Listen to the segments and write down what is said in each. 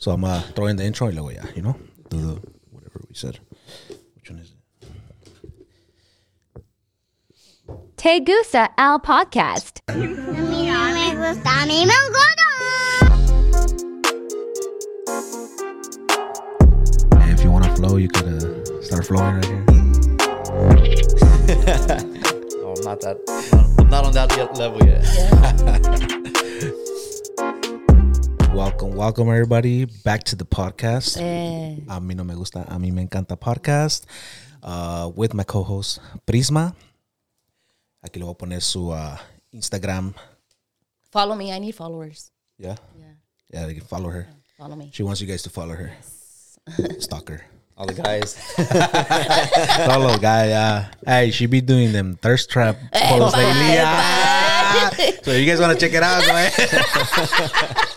So I'm uh, throwing the intro y luego ya, you know, do the whatever we said. Which one is it? Te Gusta Al Podcast. A me gusta, mí me if you want to flow, you could uh, start flowing right here. Oh, I'm not that. I'm not on that yet level yet. Welcome, welcome everybody back to the podcast. Eh, A mí no me gusta, a mí me encanta podcast. Uh, with my co-host Prisma. Aquí le voy a poner su uh, Instagram. Follow me. I need followers. Yeah, Yeah. yeah, they can follow her. Follow me. She wants you guys to follow her. Stalker. All the guys. Follow guy. Yeah. Hey, she be doing them thirst trap posts lately. Ah. So you guys want to check it out, ahead.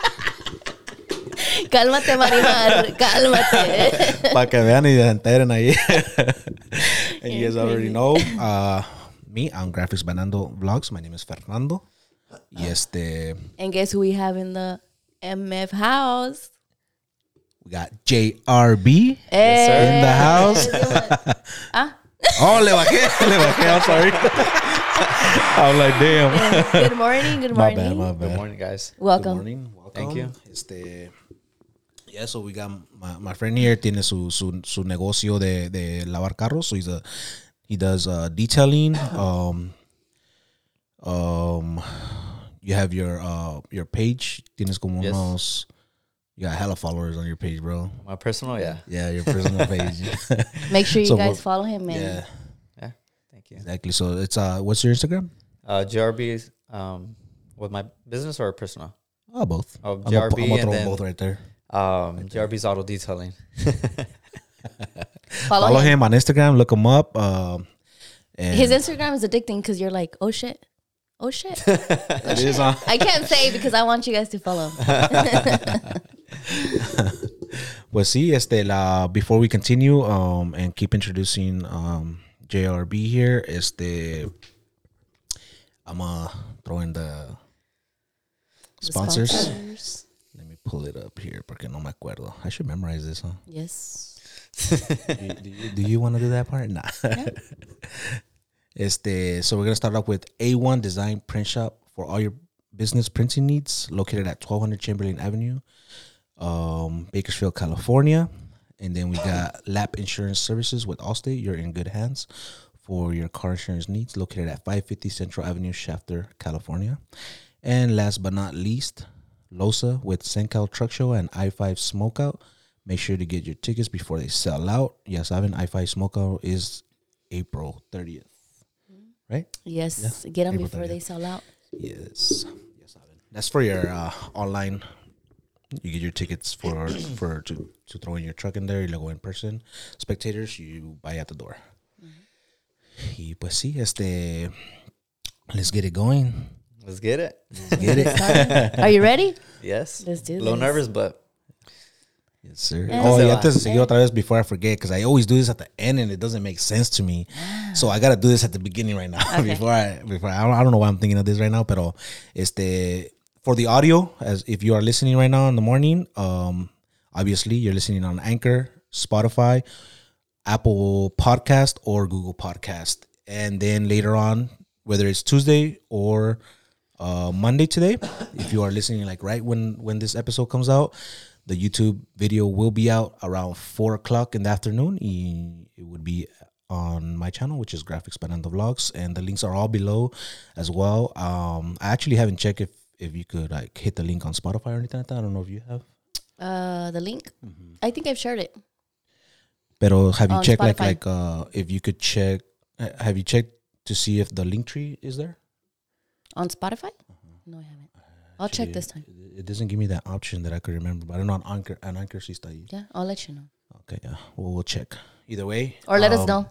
Cálmate, Marimar. Cálmate. Para que vean y se enteren ahí. and you guys already know. Uh, me, I'm Graphics Banando Vlogs. My name is Fernando. Y este, and guess who we have in the MF house? we got JRB Eh, in the house. ah. Oh, le bajé, le bajé. I'm sorry. I'm like, damn. Good morning. Good My morning. bad, my Good bad. morning, guys. Good Welcome. morning. Welcome. Thank you. Este, yeah, so we got my, my friend here tiene su, su, su negocio de, de lavar carros. So he's a he does uh, detailing. Um, um, you have your uh your page. Tienes como Yes. unos. You got hella followers on your page, bro. My personal, yeah. Yeah, your personal page. Make sure you So guys what- follow him, man. yeah, Yeah. Thank you. exactly. So it's uh, what's your Instagram? Uh, JRB is um, with my business or personal? Oh, both. Oh, I'm gonna pu- JRB I'm gonna and then- both right there. Um, JRB's auto detailing. Follow, Follow him. him on Instagram. Look him up. Um, and His Instagram is addicting because you're like, oh shit. Oh shit. it is on. I can't say because I want you guys to follow. Pues sí, este, la, before we continue um, and keep introducing um, JRB here, este, I'm uh, throwing the sponsors. Sponsors. Pull it up here porque no me acuerdo. I should memorize this, huh? Yes. do, do you, do you want to do that part? Nah. este, so we're going to start off with A1 Design Print Shop for all your business printing needs located at 1200 Chamberlain Avenue, um, Bakersfield, California. And then we got Lap Insurance Services with Allstate. You're in good hands for your car insurance needs located at 550 Central Avenue, Shafter, California. And last but not least, Loza with Cencal Truck Show and I5 Smokeout. Make sure to get your tickets before they sell out. Yes, I have an I5 Smokeout is April 30th. Right? Yes. Get them April before 30th. they sell out. Yes. Yes, Alvin. That's for your uh, online. You get your tickets for for to, to throw in your truck in there. You go in person. Spectators, you buy at the door. Y pues sí, este. Let's get it going. Let's get it. Let's get it. Are you ready? Yes. Let's do A little this. nervous, but Yes, sir. Yeah. Oh, Se y va. antes de seguir otra vez, before I forget, because I always do this at the end and it doesn't make sense to me. So I gotta do this at the beginning right now. before I, before I don't, I don't know why I'm thinking of this right now, pero este for the audio, as if you are listening right now in the morning, um, obviously you're listening on Anchor, Spotify, Apple Podcast, or Google Podcast, and then later on, whether it's Tuesday or uh, Monday today. If you are listening like right when when this episode comes out, the YouTube video will be out around four o'clock in the afternoon. It would be on my channel, which is GrafxByNando Vlogs, and the links are all below as well. Um, I actually haven't checked if if you could like hit the link on Spotify or anything like that. I don't know if you have. Uh, the link. Mm-hmm. I think I've shared it. Pero have you On checked like Spotify. like uh if you could check? uh, Have you checked to see if the link tree is there? On Spotify? No, I haven't. I'll check this time. It, doesn't give me that option that I could remember, but I don't know on Anchor and Anchor sí está. Yeah, I'll let you know. Okay, yeah. Well, we'll check. Either way. Or let us um, know.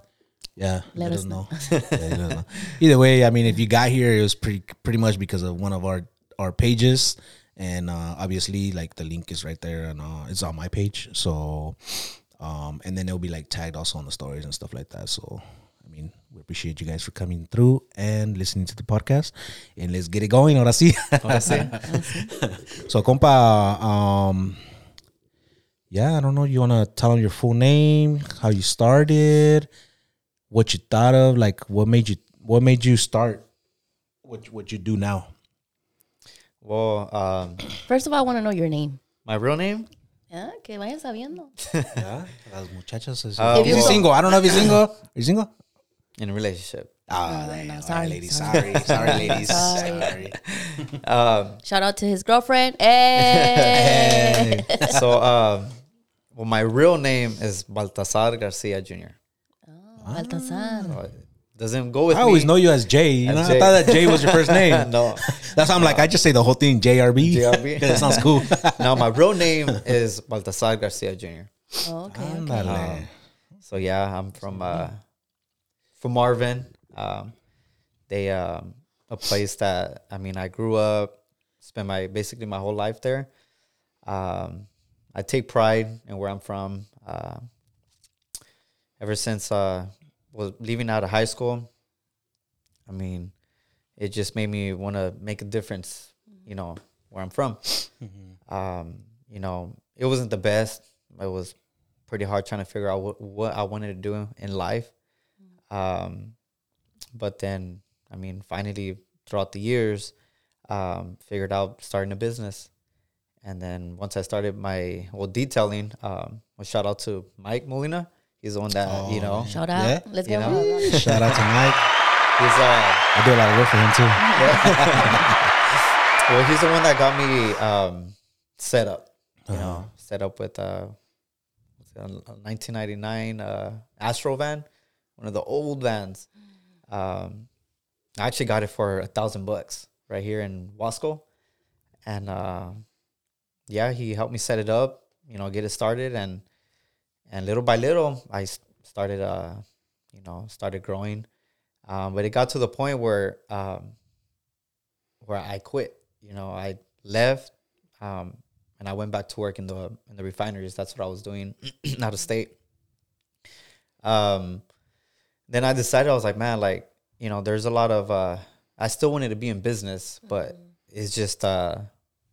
Yeah, let, us us know. Yeah, know. Either way, I mean, if you got here, it was pretty pretty much because of one of our our pages, and uh, obviously, like the link is right there, and uh, it's on my page. So, um, and then it'll be like tagged also on the stories and stuff like that. So, mean, we appreciate you guys for coming through and listening to the podcast, and let's get it going. Ahora sí. Ahora sí. So, compa, um, yeah, I don't know. You want to tell them your full name, how you started, what you thought of, like what made you what made you start what what you do now. Well, um, First of all, I want to know your name. my real name. Yeah, que vayan sabiendo. Yeah, las muchachas. Is, Uh, is he well- single? I don't know if he's single. Are you single? In a relationship. Ah, no, damn. All right, sorry, ladies. sorry. Sorry, sorry, ladies. Sorry. sorry. Um, Shout out to his girlfriend. Hey. so, um, well, my real name is Baltasar Garcia Jr. Baltasar. So doesn't go with I always me. know you as Jay. You As know, I thought that Jay was your first name. no, That's why I'm like, I just say the whole thing, JRB. JRB. Because it sounds cool. no, my real name is Baltasar Garcia Jr. Oh, okay, okay. Ándale. So yeah, I'm from uh, from Arvin. Um, they um, a place that I mean I grew up, spent my basically my whole life there. Um, I take pride in where I'm from. Uh, ever since uh, was leaving out of high school, I mean, it just made me want to make a difference. You know where I'm from. Um, you know, it wasn't the best. It was pretty hard trying to figure out what, what I wanted to do in life. Um, but then, I mean, finally throughout the years, um, figured out starting a business. And then once I started my well detailing, um, well, shout out to Mike Molina. He's the one that you know. Shout out. Yeah. Let's You go. know? Shout out to Mike. He's uh, I do a lot of work for him too. well, he's the one that got me um, set up. You know, set up with uh, a 1999 uh, Astro van, one of the old vans. Um, I actually got it for a thousand bucks right here in Wasco, and uh, yeah, he helped me set it up. You know, get it started, and and little by little, I started, uh, you know, started growing. Um, but it got to the point where um, where I quit. You know, I left, um, and I went back to work in the in the refineries. That's what I was doing out of state. Um, then I decided I was like, man, like you know, there's a lot of. Uh, I still wanted to be in business, but it's just uh,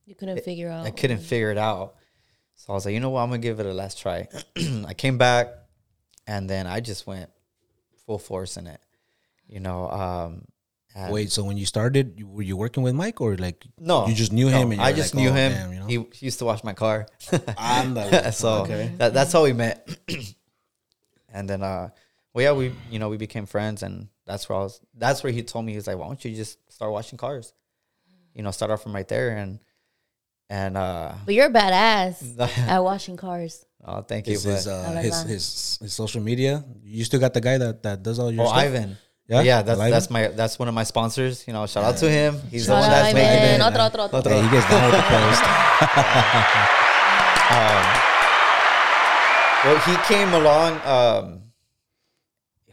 You couldn't figure out. I couldn't figure it out. So I was like, you know what, I'm gonna give it a last try. I came back, and then I just went full force in it. You know, um, and- Wait, so when you started, were you working with Mike or like no, you just knew him? no, and I just like, knew oh, him. damn, you know? he, he used to wash my car. Ándale. so Okay. that, that's how we met. and then, uh, well, yeah, we you know we became friends, and that's where I was. That's where he told me he was like, "Why don't you just start washing cars? You know, start off from right there." And and uh, But you're a badass at washing cars. oh, thank you. His his, uh, like his, his his social media. You still got the guy that, that does all your oh, stuff. Ivan. Yeah? Yeah, that's Ivan? that's my that's one of my sponsors. You know, shout out to him. He's the one out, that's making Ivan. it. Otro, otro, otro. Yeah, he gets down with the post. Well, he came along. Um, it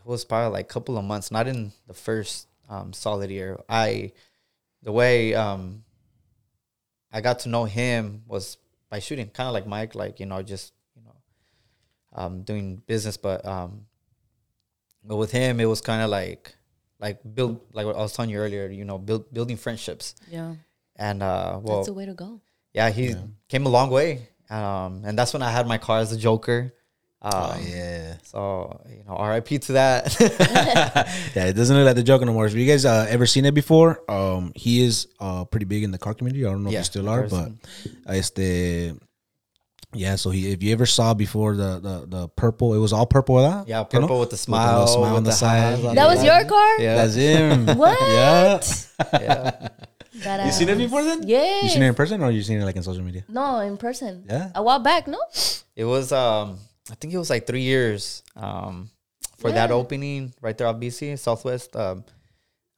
was probably like a couple of months, not in the first um, solid year. I, the way um, I got to know him was by shooting, kind of like Mike, like you know, just you know, um, doing business. But um, but with him, it was kind of like like build like what I was telling you earlier. You know, build building friendships. Yeah. And uh, well, That's the way to go. yeah, he came a long way. Um, and that's when I had my car as a Joker. Um, Oh yeah, So you know, RIP to that. yeah. It doesn't look like the Joker no more. If you guys uh, ever seen it before, um, he is uh pretty big in the car community. I don't know Yeah, if you still are, but person. uh, este, yeah. So he, if you ever saw before the the, the purple, it was all purple, with that. yeah, You know? purple with the With the smile, smile with on the the side. on That the was back. your car? Yeah, That's him. What? Yeah. yeah. Badass. You seen it before then? Yeah. You seen it in person or you seen it like in social media? No, in person. Yeah? A while back, no? It was um, I think it was like three years um, for that opening right there at BC Southwest um,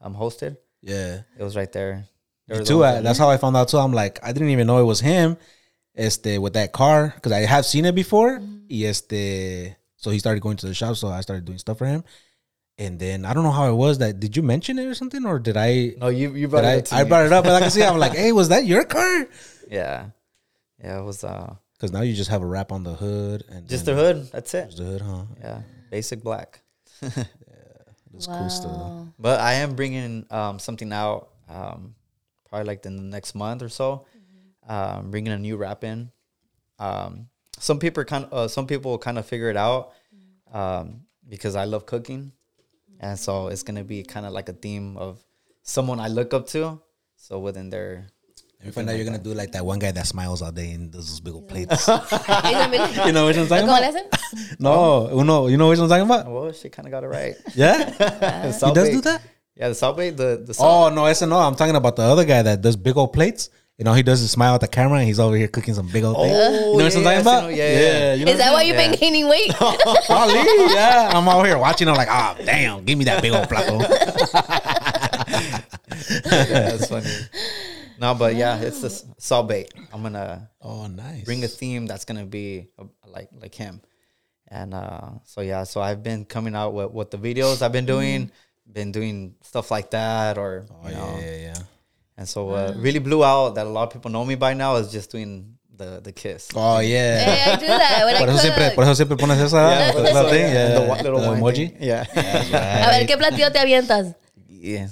um, hosted. Yeah. It was right there. They Me too. I, that's how I found out too. I'm like, I didn't even know it was him. Este with that car because I have seen it before. Y este, so he started going to the shop, so I started doing stuff for him. And then I don't know how it was that. Did you mention it or something, or did I? No, you you brought it I, up to I me. brought it up, but like I see, I'm like, hey, was that your car? Yeah, yeah. It was uh, Because now you just have a wrap on the hood and just then the hood. That's it. just the hood, huh? Yeah, basic black. Yeah, that's cool stuff. But I am bringing um, something out, um, probably like in the next month or so. Um, bringing a new wrap in. Um, some people kind of uh, some people kind of figure it out um, because I love cooking, and so it's gonna be kind of like a theme of someone I look up to. So within their You find out you're gonna do like that one guy that smiles all day and does those big old plates. You gonna be like, you know which I'm talking ¿Cómo le about? hacen? No, you know which I'm talking about? well, she kind of got it right. Yeah, The he does do that. Yeah, the Salt Bae, the the salt. Oh no, ese no. I'm talking about the other guy that does big old plates. You know, he does his smile at the camera and he's over here cooking some big old thing. Oh, you know what I'm talking I about? see, yeah, yeah. you know Is that why you've been gaining weight? Probably, yeah. I'm out here watching. I'm like, ah, damn, give me that big old plato. That's funny. No, but yeah, it's the Salt Bae. I'm gonna oh, nice. bring a theme that's gonna be uh, like like him, and uh, so yeah, so I've been coming out with what the videos I've been doing, been doing stuff like that, or Oh you yeah, know, yeah, yeah. and so uh, really blew out that a lot of people know me by now is just doing the the kiss. Oh yeah. Hey, I do that when I Por eso siempre, por eso siempre pones esa Yeah, the but little so, thing, yeah, yeah, and the wa- little the emoji. thing. Yeah, A ver, ¿qué platillo te avientas? yeah.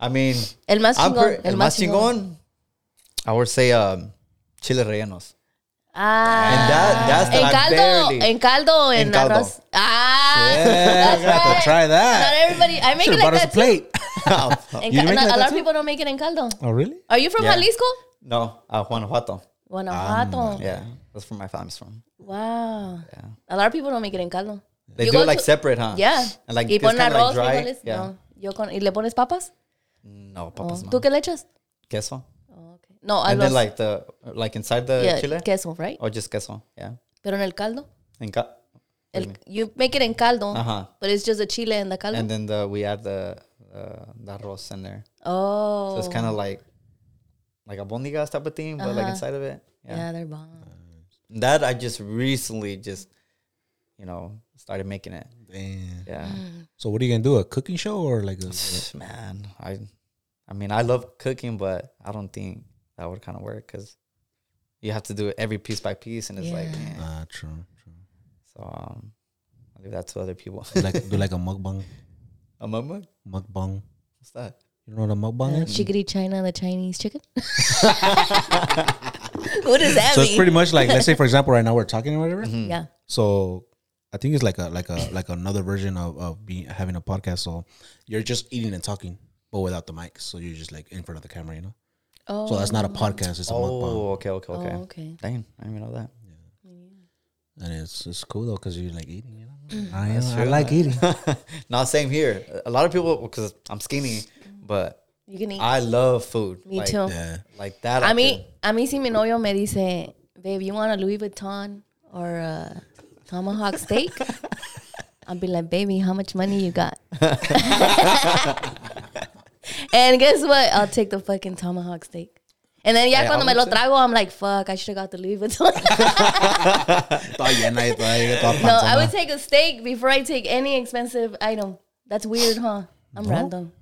I mean, El más chingón. per- el más chingón. I would say um, chile rellenos. Ah. And that that's En caldo, barely. en caldo en, En caldo. arroz. Ah, Yeah, that's right. to try Not that. everybody. I make Should it like that plate. En You ca- make no, it like a lot of people don't make it en caldo. Oh really? Are you from Yeah. Jalisco? no, uh, Guanajuato. Guanajuato. Yeah, that's where my family's from. Wow. Yeah, A lot of people don't make it en caldo. they You do it like to- separate, huh? Yeah. and like y it's ponen arroz, like dry. frijoles. Yeah, No. Yo con, ¿Y le pones papas? No, Oh. papas no. ¿Tú qué le echas? queso, Oh, okay. No, a and then like the like inside the yeah, chile queso, right? or just queso. Yeah, Pero en el caldo. and ca- El, you make it in caldo, Uh-huh. but it's just a chile in the caldo. and then the we add the uh, the arroz in there. oh. So it's kind of like like a bondigas type of thing, but like Uh-huh. inside of it. yeah. Yeah. they're bomb. That I just recently just you know started making it. Damn. Yeah. So what are you gonna do? A cooking show or like a? Man, I I mean I love cooking, but I don't think that would kind of work because you have to do it every piece by piece, and it's like Yeah. eh. Ah, true, true. so. Um, I'll leave that to other people. Do like do like a mukbang, a mukbang? mukbang. What's that? You know what a mukbang Uh, is? chickadee China, the Chinese chicken. what does that So mean? it's pretty much like let's say for example right now we're talking or whatever. yeah. So I think it's like a like a like another version of of being having a podcast. So you're just eating and talking, but without the mic. So you're just like in front of the camera, you know. Oh. So that's not a oh. podcast. It's a mukbang, Oh, okay, okay, okay. Oh, okay. Dang, I didn't even know that. Yeah. and it's it's cool though because you're like eating. You know, mm. I, That's I like eating. Not same here. A lot of people because I'm skinny, but You can eat. I love food. Me like, too. yeah. Like that. A I mí, a mí si mi novio me dice, babe, you want a Louis Vuitton or a tomahawk steak? I'll be like, baby, how much money you got? and guess what? I'll take the fucking tomahawk steak. And then ya Hey, cuando I me lo would too. trago, I'm like, fuck, I should have got the Louis Vuitton. Toda llena y toda- toda no, I would take a steak before I take any expensive item. That's weird, huh? I'm random.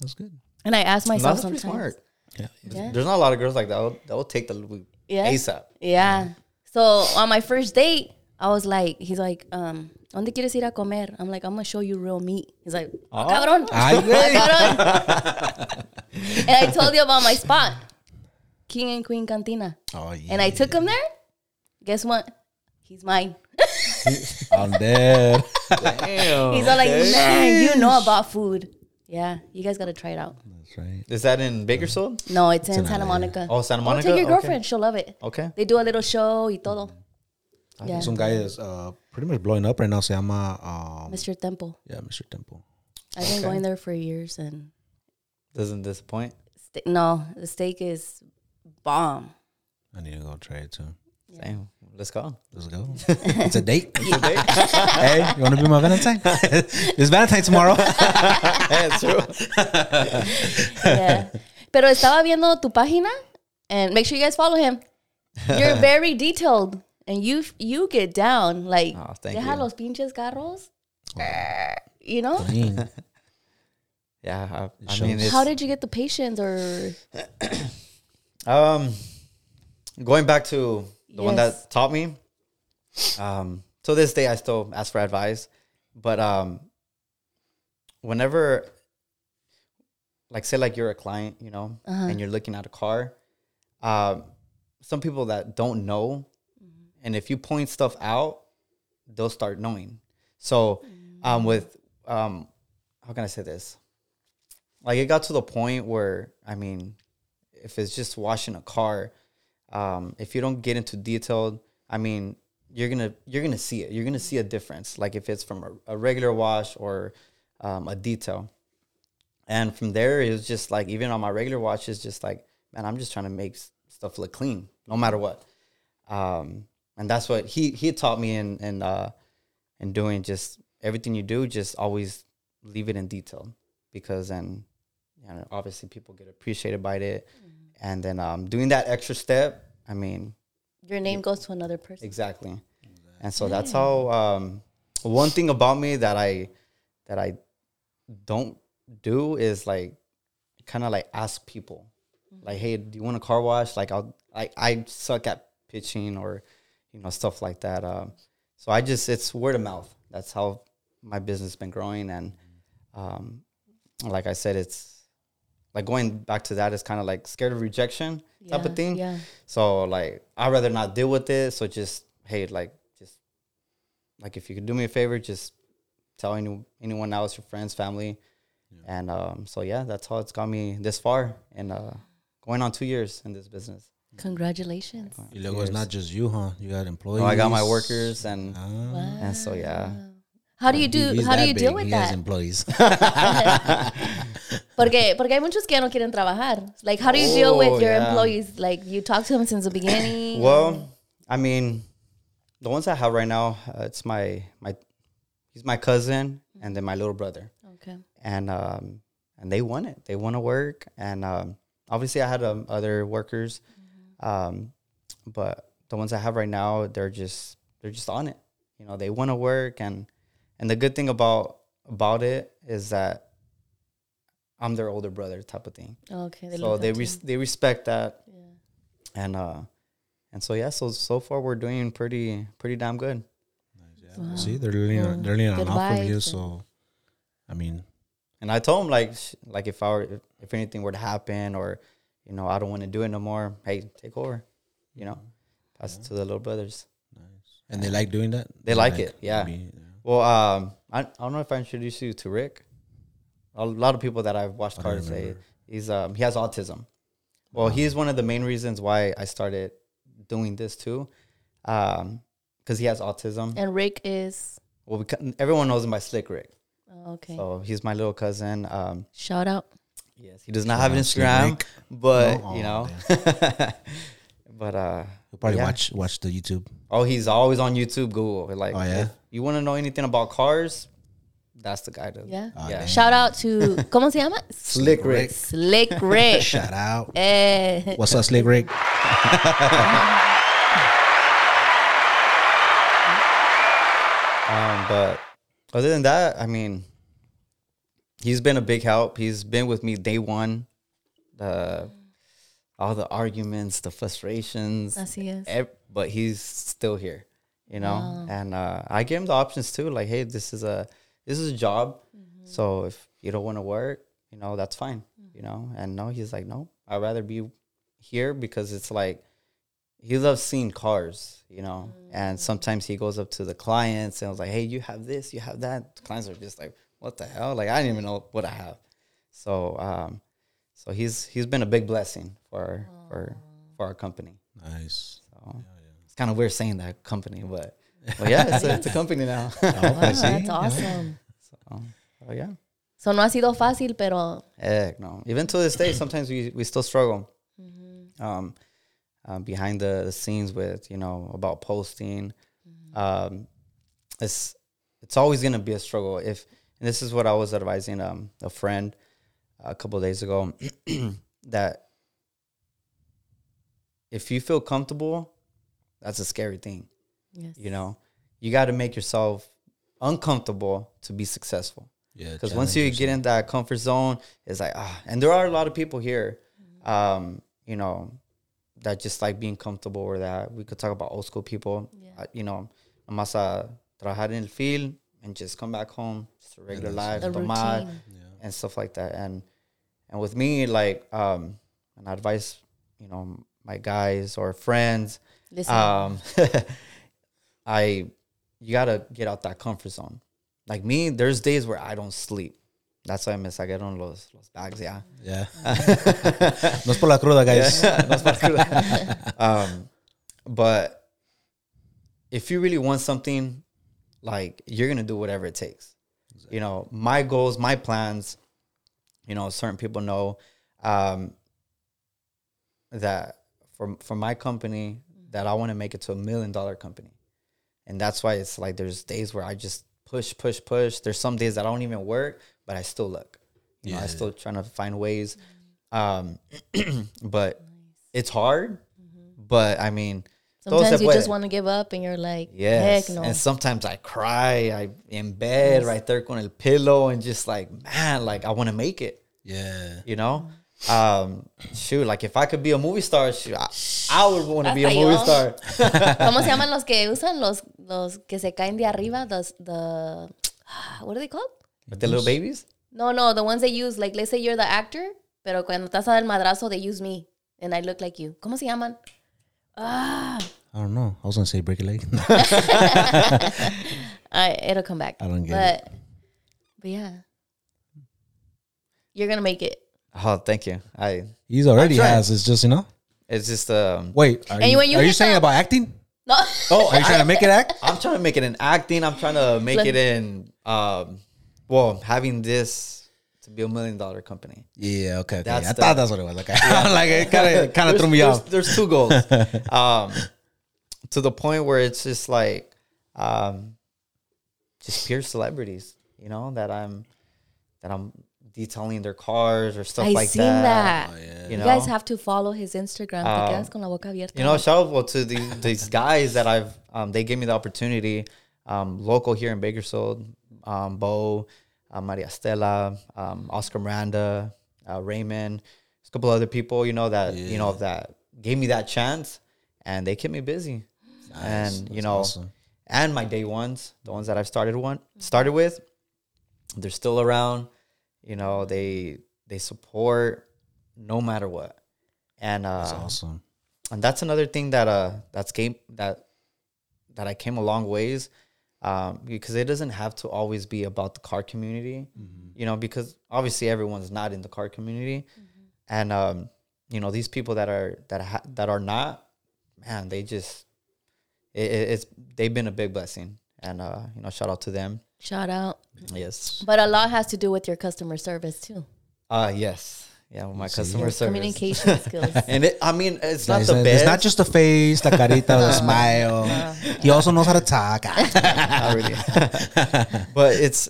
That's good. And I ask No, myself that's pretty sometimes. smart. Yeah. Yeah. There's not a lot of girls like that. They'll, they'll take the Louis Yeah. ASAP. Yeah. So on my first date, I was like, he's like, um, ¿dónde quieres ir a comer? I'm like, I'm gonna show you real meat. He's like, oh, cabrón. Ay, cabrón. and I told you about my spot, King and Queen Cantina. Oh yeah. And I took him there. Guess what? He's mine. I'm dead. Damn. He's all like, man, you know about food. Yeah, you guys gotta try it out. That's right. Is that in Bakersfield? No, it's in in Santa Monica. Oh, Santa Oh, Monica. take your Okay. girlfriend. She'll love it. Okay. They do a little show y todo. Yeah. Some guy is uh, pretty much blowing up right now. Se llama um, Mr. Temple. yeah, Mr. Temple. I've been Okay. going there for years and Doesn't disappoint. Ste- no, the steak is bomb. I need to go try it too. Same. Let's go. Let's go. it's a date. hey, you want to be my Valentine? it's Valentine tomorrow. yeah, it's true. Yeah. Pero estaba viendo tu página and make sure you guys follow him. You're very detailed and you you get down like Oh, thank deja you. los pinches carros. You know? Yeah, I, I mean, it's, How did you get the patience or um, going back to the one that taught me. Um, to this day, I still ask for advice, but um, whenever, like, say, like you're a client, you know, and you're looking at a car, um, some people that don't know and if you point stuff out, they'll start knowing. So, um, with um, how can I say this? Like it got to the point where I mean, if it's just washing a car, um, if you don't get into detail, I mean, you're gonna you're gonna see it. You're gonna see a difference. Like if it's from a, a regular wash or um, a detail. And from there, it was just like even on my regular watch, it's just like, man, I'm just trying to make stuff look clean, no matter what. Um, and that's what he he taught me in in uh, in doing just everything you do, just always leave it in detail because then, you know, obviously people get appreciated by it, and then um, doing that extra step. I mean, Your name goes to another person. Exactly. And so that's how um one thing about me that I that I don't do is like kind of like ask people like hey do you want a car wash like I'll I I suck at pitching or you know stuff like that um so I just it's word of mouth that's how my business has been growing and um like I said it's like going back to that is kind of like scared of rejection type of thing yeah. so like I'd rather not deal with it. So just hey, like just like if you could do me a favor, just tell any, anyone else, your friends, family. And um, so yeah, that's how it's got me this far and uh, going on two years in this business. Congratulations. Y luego it's not just you, huh? You got employees. Oh, I got my workers and Ah. and so yeah. How do you do? He's How do that you deal big. with He has that? employees. Porque porque hay muchos que no quieren trabajar. Like, how do you deal with Oh, your yeah. employees? Like, you talk to them since the beginning. Well, I mean, the ones I have right now, uh, it's my my he's my cousin and then my little brother. okay. and um and they want it. They want to work, and um obviously I had um, other workers, um but the ones I have right now, they're just they're just on it. You know, they want to work, and and the good thing about about it is that I'm their older brother type of thing. Okay. They so they res- they respect that, and uh and so yeah, so so far we're doing pretty pretty damn good. See, they're learning, they're learning a Good lot from you. So, I mean, And I told him like sh- like if I were if, if anything were to happen or you know I don't want to do it no more, hey, take over. You know, pass it to the little brothers. Nice. and they like doing that. They like it, yeah. maybe, Well, um, I, I don't know if I introduced you to Rick. A lot of people that I've watched cars say he's um he has autism. Well, he's one of the main reasons why I started doing this too, um, because he has autism. And Rick is. Well, we, everyone knows him by Slick Rick. Oh, okay. So he's my little cousin. Um, Shout out. Yes, he does not have an Instagram, but No? you know, but uh, You'll probably yeah. watch watch the YouTube. oh, he's always on YouTube, Google. Like, Oh, yeah? if you want to know anything about cars, that's the guy to. Yeah. Oh, yeah. damn. Shout out to. ¿Cómo se llama? Slick Rick. Slick Rick. Shout out. eh. What's up, Slick Rick? Um, but other than that, I mean, he's been a big help. He's been with me day one. The all the arguments, the frustrations, Así es. ev- but he's still here, you know. And uh, I give him the options too. Like, hey, this is a this is a job. So if you don't want to work, you know, that's fine. You know. And no, he's like, no, I'd rather be here because it's like he loves seeing cars, you know. And sometimes he goes up to the clients and was like, hey, you have this, you have that. The clients are just like, what the hell? Like I didn't even know what I have. So um, so he's he's been a big blessing for for for our company. Nice. So it's kind of weird saying that company, but but yeah, it's a, it's a company now. Okay, Wow, that's awesome. so, oh yeah, So no ha sido fácil, pero heck no. Even to this day, sometimes we we still struggle. Um, um, behind the, the scenes with you know about posting, um, it's it's always gonna be a struggle. If and this is what I was advising um a friend a couple of days ago that if you feel comfortable, that's a scary thing. yes. You know, you got to make yourself uncomfortable to be successful. Yeah. Because once you get in that comfort zone, it's like ah, and there are a lot of people here, um, you know, that just like being comfortable or that we could talk about old school people. Uh, you know, nomás a trabajar en el field and just come back home, just a regular life, The tomar, routine. and stuff like that. And and with me, like, um, and I advise, you know, my guys or friends, Listen. um, I you gotta get out that comfort zone. Like me, there's days where I don't sleep. That's why I miss I get on los los bags, yeah. Yeah. no es por la cruda, guys. No es para- um, but if you really want something, like you're gonna do whatever it takes. You know, my goals, my plans. You know, certain people know um, that for for my company that I want to make it to a million dollar company, and that's why it's like there's days where I just push, push, push. There's some days that I don't even work, but I still look. You know, I still trying to find ways. Um, but it's hard. But I mean, todo Sometimes se you just want to give up, and you're like, Yes. heck no. And sometimes I cry. I in bed right there con el pillow and just like, man, like I want to make it. Yeah. You know? Um, shoot, like if I could be a movie star, shoot, I, I would want to be a movie yo. star. ¿Cómo se llaman los que usan los los que se caen de arriba? The the what are they called? With the little babies? No, no, the ones they use. Like, let's say you're the actor, pero cuando estás a dar el madrazo, they use me, and I look like you. ¿Cómo se llaman? Ah, I don't know. I was gonna say break a leg. I, it'll come back. I don't get but, But yeah, you're gonna make it. Oh, thank you. I He's already has. It's just you know. it's just um Wait, are And you, you are you saying the- about acting? No, Oh, Are you trying to make it act? I'm trying to make it in acting. I'm trying to make it in um well, having this to be a million dollar company. Yeah. Okay. okay. That's I the- thought that's what it was. Like, like it kind of kind of threw me there's, off. There's two goals. um, to the point where it's just like, um, just pure celebrities, you know, that I'm, that I'm detailing their cars or stuff I like seen that. that. You You know, guys have to follow his Instagram. Um, quedas con la boca abierta. you know, shout out to these these guys that I've um, they gave me the opportunity. Um, local here in Bakersfield, um, Bo, uh, Maria Stella, um, Oscar Miranda, uh, Raymond, a couple other people, you know that you know that gave me that chance, and they kept me busy. and you know, awesome. and my day ones, the ones that I've started one started with, they're still around. You know, they they support no matter what, and uh, That's awesome. and that's another thing that uh that's came that that I came a long ways um because it doesn't have to always be about the car community you know because obviously everyone's not in the car community. And um you know these people that are that ha- that are not man they just it, it- it's they've been a big blessing. And uh you know shout out to them. Shout out. yes. But a lot has to do with your customer service too. uh yes yeah with my customer service communication skills. and it, I mean it's not It's, the best it's not just the face, the carita, the smile. He also knows how to talk. not really. but it's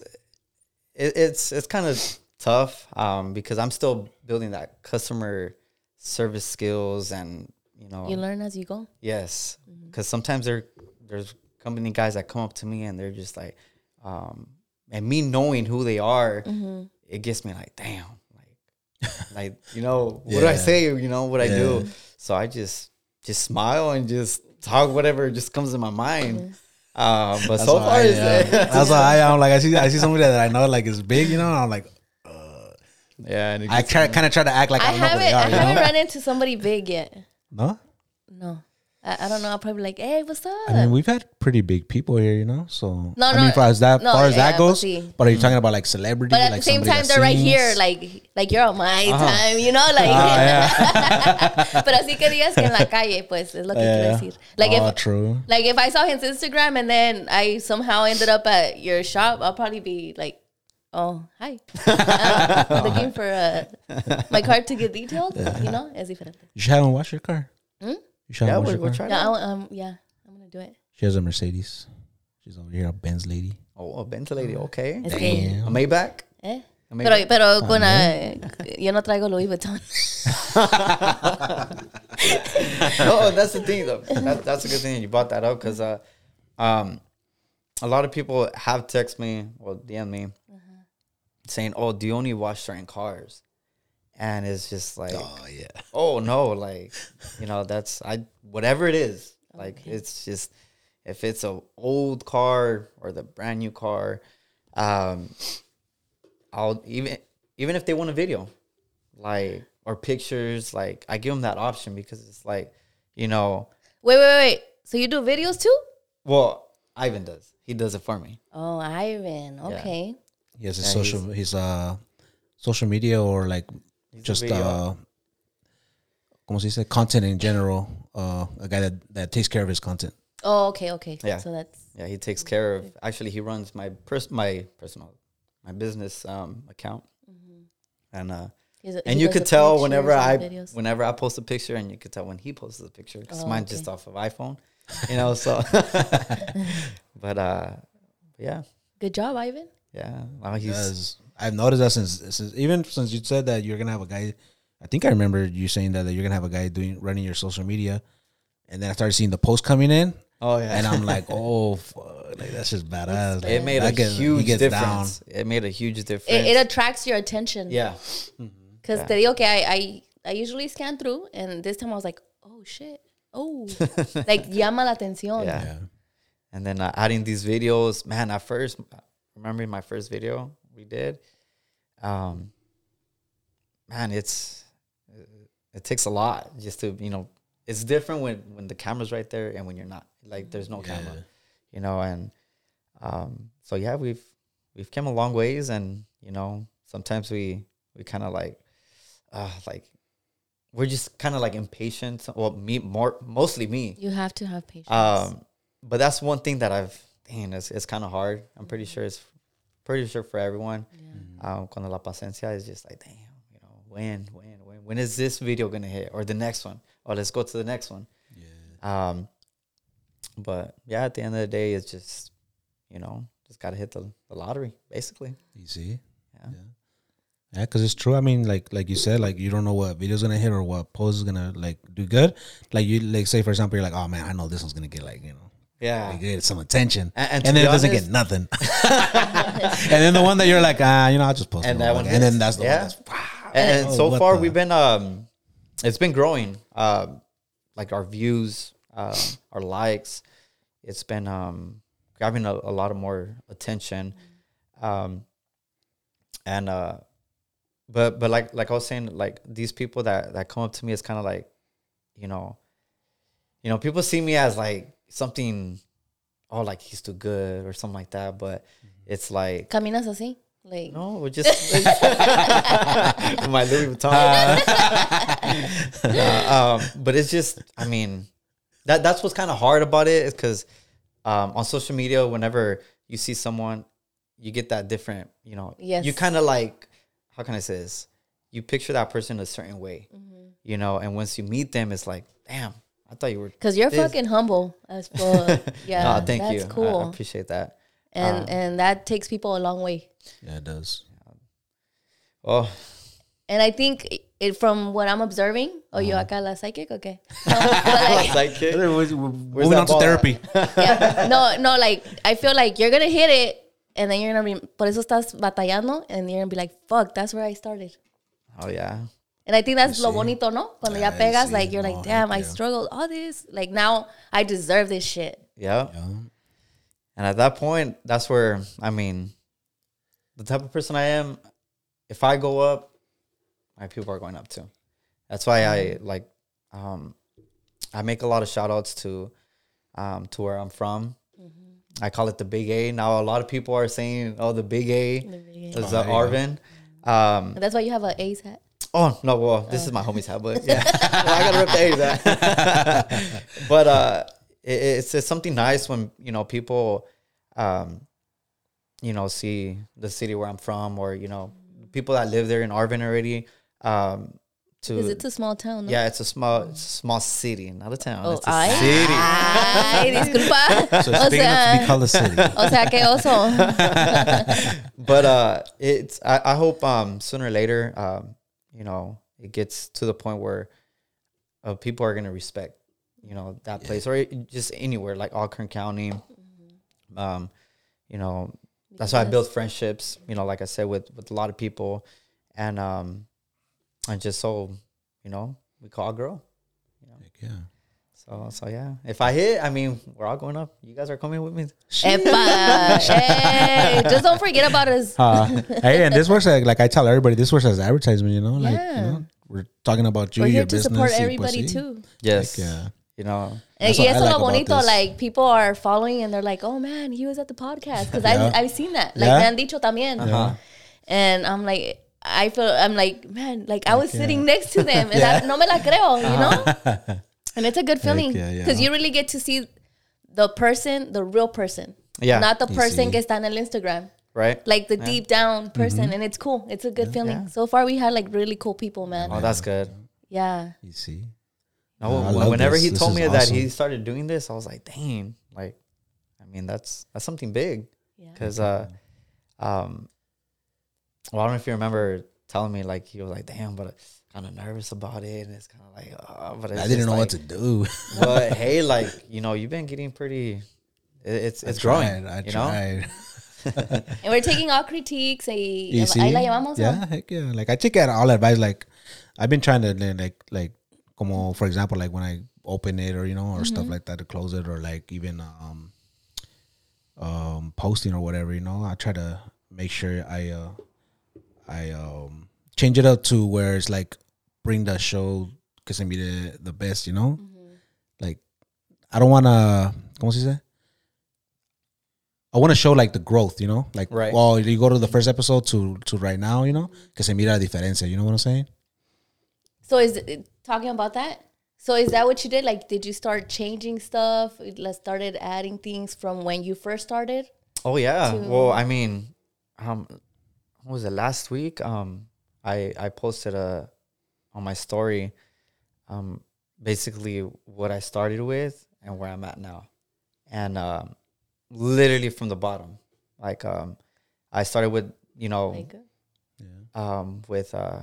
it, it's it's kind of tough um, because I'm still building that customer service skills and you know you learn as you go. yes because sometimes there there's company guys that come up to me and they're just like um, and me knowing who they are it gets me like damn like like you know what do I say you know what I do so I just just smile and just talk whatever just comes in my mind. Uh, but so far, I it's, am. That's why I am. Like I see, I see somebody that I know like is big, you know. And I'm like, yeah, and I kind of try to act like I, I don't haven't they I are. You haven't know? run into somebody big yet. No, No. I, I don't know. I'll probably be like, hey, what's up? I mean we've had pretty big people here, you know. So No, I no, mean, far as that, no, far as yeah, that goes. But are you talking about like celebrity? but at like the same time, they're right here, like like you're on my Uh-huh. time, you know, like. Ah, yeah. Pero así que digas que en la calle, pues es lo que quiero decir. Like oh, if true. like if I saw his Instagram and then I somehow ended up at your shop, I'll probably be like, "Oh, hi, I'm looking for uh, my car to get detailed." You know, es diferente. You should have him wash your car. You should yeah, have him we're, your we're trying. Yeah, to, I, um, yeah, I'm gonna do it. She has a Mercedes. She's over here, a Benz lady. oh, a Benz lady, okay. Es que, A Maybach. eh. A Pero, Maybach. pero con uh, yo no traigo Louis Vuitton. oh, that's the thing though. That, that's a good thing you brought that up because uh, um, a lot of people have text me or DM me saying, "Oh, do you only wash certain cars?" And it's just like, Oh yeah. oh no, like you know, that's I whatever it is. Like it's just if it's a old car or the brand new car, um, I'll even even if they want a video, like or pictures, like I give them that option because it's like, you know, Wait, wait, wait. So you do videos too? well, Ivan does. He does it for me. Oh, Ivan. Okay. He has his Yeah, social, his uh, social media or like just video. uh, como se dice, content in general. Uh, a guy that that takes care of his content. Oh, okay, okay. Yeah. So that's Yeah, he takes care of. Actually, he runs my pers- my personal, my business um account, and uh, a- and you could tell whenever I videos. whenever I post a picture, and you could tell when he posts a picture because Oh, mine's okay. just off of iPhone, you know. So, but uh, yeah, Good job, Ivan. yeah. Well, he's Because I've noticed that since, since even since you said that you're gonna have a guy. I think I remember you saying that, that you're gonna have a guy doing running your social media, and then I started seeing the posts coming in, oh yeah, and I'm like, oh, fuck, like that's just badass. it Like, made a gets- huge gets difference. It made a huge difference. It, it attracts your attention. yeah, Because Yeah. te digo que I, I, I usually scan through, and this time I was like, oh shit. Oh, like llama la atención. yeah. Yeah. and then uh, adding these videos man at first remembering my first video we did um man it's it takes a lot just to you know it's different when when the camera's right there and when you're not like there's no camera you know and um so yeah we've we've come a long ways and you know sometimes we we kind of like uh like we're just kind of like impatient well me more mostly me You have to have patience. um, but that's one thing that I've, dang, it's, it's kind of hard. I'm pretty sure it's pretty sure for everyone. Um, cuando la paciencia is just like, damn, you know, when, when, when, when is this video gonna hit or the next one? Or let's go to the next one. Yeah. Um, but yeah, at the end of the day, it's just, you know, just gotta hit the, the lottery, basically. You see, Yeah. yeah, because it's true. I mean, like like you said, like you don't know what video's gonna hit or what post is gonna like do good. Like you like say for example, you're like, oh man, I know this one's gonna get like you know. Yeah. like, get some attention, And- and, and then be it doesn't get nothing. and then the one that you're like, ah, you know, I'll just post And that one and then that's the Yeah. one that's wow. and, Oh, so far the- we've been um it's been growing um like our views um our likes it's been um grabbing a, a lot of more attention um and uh but but like like i was saying like these people that that come up to me it's kind of like you know you know people see me as like something oh like he's too good or something like that but it's like Caminas así. Like, no, we're just my Louis Vuitton. Uh, um, but it's just, I mean, that that's what's kind of hard about it is because um, on social media, whenever you see someone, you get that different, you know, Yes. you kind of like, how can I say this? You picture that person a certain way, you know, and once you meet them, it's like, damn, I thought you were. Cause you're this." fucking humble as fuck. Yeah, Nah, thank that's you. I- cool, I, appreciate that. and and that takes people a long way. Yeah, it does. Oh, And I think it, from what I'm observing, oh, you Uh-huh. acá la psychic, okay? No, but like, sidekick. Moving on to therapy. yeah, no, no, like I feel like you're gonna hit it, and then you're gonna be, por eso estás batallando, and you're gonna be like, fuck, that's where I started. Oh yeah. And I think that's lo bonito, no? Cuando ya Ay, pegas, sí, like you're no, like, damn, I yeah. struggled all this. Like now, I deserve this shit. Yeah. And at that point, that's where I mean, the type of person I am. If I go up, my people are going up too. That's why I like. Um, I make a lot of shout outs to, um, to where I'm from. I call it the Big A. Now a lot of people are saying, "Oh, the Big A is Oh, the there you go. Arvin." Um, And that's why you have an A's hat. Oh no! Well, this is my homie's but yeah, well, I gotta rip the A's hat. but uh, it, it's it's something nice when you know people, um, you know, see the city where I'm from, or you know, people that live there in Arvin already. Um, to it's a small town. No? yeah, it's a small it's a small city, not a town. Oh, it's a ay, city. ay, disculpa. So o it's big enough to be called a city. o sea, que oso. but uh it's I, I hope um sooner or later um you know it gets to the point where uh, people are gonna respect you know that place or just anywhere like all Kern County. Um you know that's why I built friendships you know like I said with with a lot of people. And um and just so you know we can all grow Yeah. So so yeah if I hit I mean we're all going up you guys are coming with me Epa, hey, just don't forget about us. Uh, hey, and this works like, like I tell everybody, this works as advertisement. You know, like Yeah. you know, we're talking about you, We're your here to business, support everybody sí. too. yes yeah. You know, And That's what y I eso like lo about bonito, this. like people are following and they're like, oh man, he was at the podcast because Yeah. I've seen that. Like Yeah? me han dicho también, Uh-huh. and I'm like. I feel I'm like man, like I was sitting next to them, and I, no me la creo, you know. And it's a good feeling yeah, yeah. because you really get to see the person, the real person, Yeah. not the person see. que está en el Instagram, right? like the deep down person, Mm-hmm. and it's cool. It's a good feeling. Yeah. So far, we had like really cool people, man. oh, that's good. Yeah, You see, No, I whenever this. he This told is me that he started doing this, I was like, dang, like, I mean, that's that's something big. Yeah. Because, uh, um, well, I don't know if you remember telling me like he was like, damn, but kind of nervous about it, and it's kind of like, uh, but it's I didn't know like, what to do. But hey, like you know, you've been getting pretty. it- It's it's I growing. tried, I you know, tried. and we're taking all critiques. Y, You see? ahí la llevamos. ¿no? Yeah, heck yeah. Like I take out all advice. Like I've been trying to like like, like como for example, like when I open it or you know or stuff like that to close it or like even um um posting or whatever. You know, I try to make sure I uh I um change it up to where it's like bring the show que se mire the best. You know, like I don't want to. ¿Cómo se dice? I want to show like the growth, you know, like Right. well, you go to the first episode to to right now, you know, que se mira la diferencia. You know what I'm saying? So is it, talking about that? So is that what you did? Like, did you start changing stuff? Let's started adding things from when you first started. Oh yeah. to- Well, I mean, um, what was it last week? Um, I I posted a on my story, um, basically what I started with and where I'm at now, and um, literally from the bottom. Like um, I started with you know Like, um with uh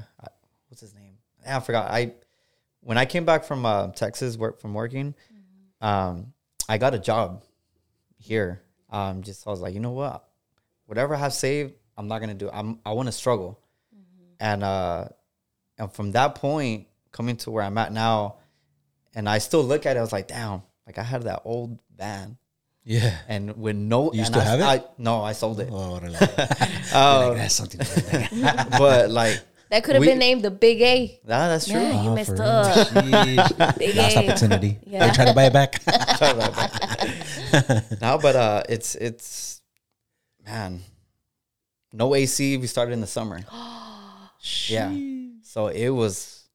what's his name? I forgot. I when I came back from uh, Texas work from working, um, I got a job here. Um, just I was like, you know what, whatever I have saved, I'm not gonna do. I'm I want to struggle, and uh, and from that point coming to where I'm at now, and I still look at it. I was like, damn, like I had that old van, Yeah. and with no, You and still I, have it? I, no, I sold it. Oh, like, Um, that's something. Like but like, that could have been named the Big A. nah, that's true. Man, you Oh, messed for up. real. Big Lost A. opportunity. Yeah. I try to buy it back. no, but uh, it's it's man, no AC. We started in the summer. yeah, so it was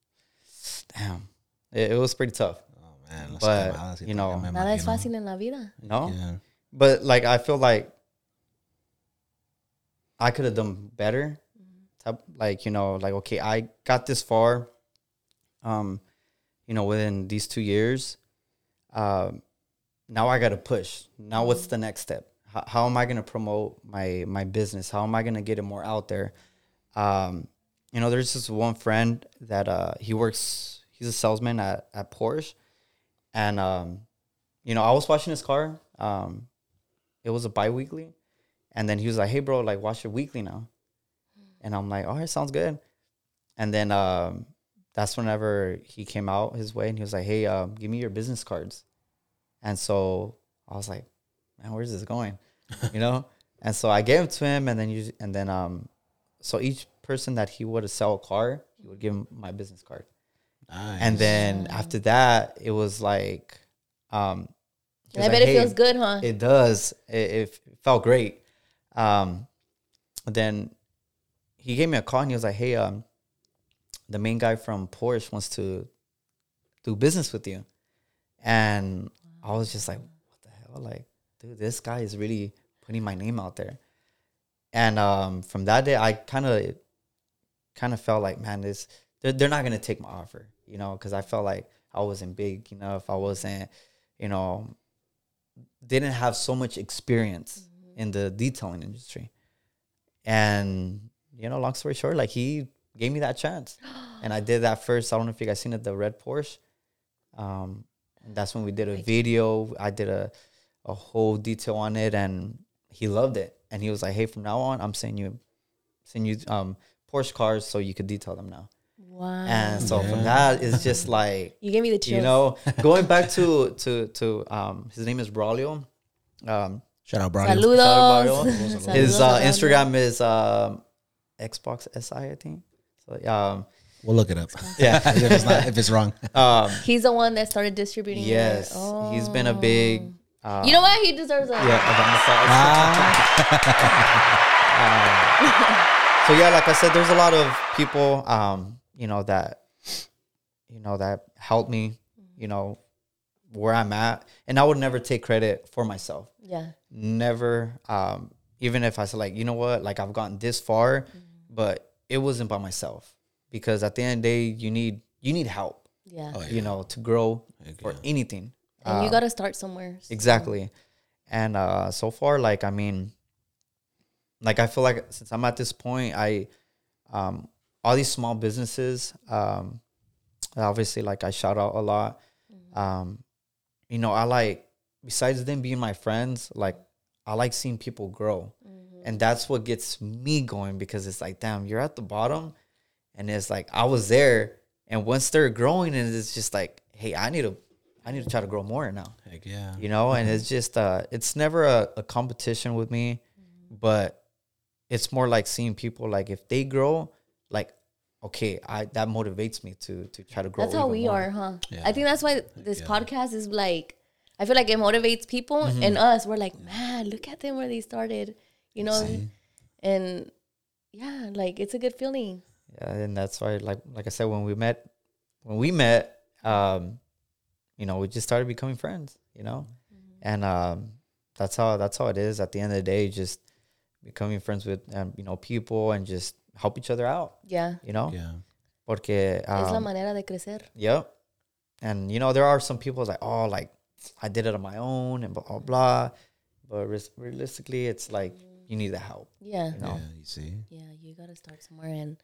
damn. It, it was pretty tough. Oh man, las But, quemadas you know, me Nada es imagino. fácil en la vida. No, Yeah. but like I feel like I could have done better. Type- Like you know, like okay, I got this far. Um, you know, within these two years, um, now I got to push. Now, what's the next step? How, how am I going to promote my my business? How am I going to get it more out there? Um, you know, there's this one friend that uh, he works. He's a salesman at at Porsche, and um, you know, I was washing his car. Um, it was a bi-weekly, and then he was like, "Hey, bro, like wash it weekly now," and I'm like, "All right, sounds good." And then um, that's whenever he came out his way, and he was like, "Hey, um, give me your business cards," and so I was like, "Man, where's this going?" you know. And so I gave them to him, and then you, and then um, so each person that he would sell a car, he would give him my business card. Nice. And then after that, it was like, um, I like, bet it "Hey, feels good, huh? It does. It, it felt great. Um, then he gave me a call and he was like, "Hey, um, the main guy from Porsche wants to do business with you," and I was just like, "What the hell? Like, dude, this guy is really putting my name out there." And um, from that day, I kind of, kind of felt like, man, this they're, they're not gonna take my offer, you know, because I felt like I wasn't big enough. I wasn't, you know, didn't have so much experience in the detailing industry. And you know, long story short, like he gave me that chance, and I did that first. I don't know if you guys seen it, the red Porsche. Um, and that's when we did a video. I did a a whole detail on it, and he loved it. And he was like, "Hey, from now on, I'm sending you, sending you um Porsche cars so you could detail them now." Wow. And so from that, it's just like you gave me the chills. you know, going back to to to um, his name is Braulio. Um, Shout out, bro. Saludos. Saludos. Saludos his uh. Instagram is um, Xbox SI, I think. So um, We'll look it up. Yeah. if it's not, if it's wrong. Um, He's the one that started distributing. it. yes, he's been a big. Uh, You know what? He deserves a. yeah, of homicide. Ah, so yeah, like I said, there's a lot of people, um, you know that, you know that helped me, you know, where I'm at, and I would never take credit for myself. Yeah. Never, um, even if I said like, you know what, like I've gotten this far, Mm-hmm. but it wasn't by myself because at the end of the day, you need you need help, Yeah. Oh, you know, to grow or anything. And Uh, you got to start somewhere. so- Exactly. And uh so far, like I mean, like I feel like since I'm at this point, I um all these small businesses, um obviously like I shout out a lot. Um, you know, I like besides them being my friends, like I like seeing people grow. And that's what gets me going because it's like, damn, you're at the bottom. And it's like I was there. And once they're growing and it's just like, hey, I need to I need to try to grow more now. Heck yeah. you know and it's just uh it's never a, a competition with me. But it's more like seeing people like if they grow like okay i that motivates me to to try to grow That's how we more. are, huh? Yeah. I think that's why this podcast is like, I feel like it motivates people and us. We're like, man, look at them where they started, you know? And yeah, like it's a good feeling. yeah and that's why like like i said when we met when we met um you know we just started becoming friends you know and um that's how that's how it is at the end of the day just becoming friends with um, you know people and just help each other out Yeah. you know Yeah. porque es la um, manera de crecer. Yep. And you know, there are some people like, oh, like I did it on my own and blah blah blah. But res- realistically, it's like you need the help. Yeah. You know. Yeah, you see. Yeah, you gotta start somewhere. And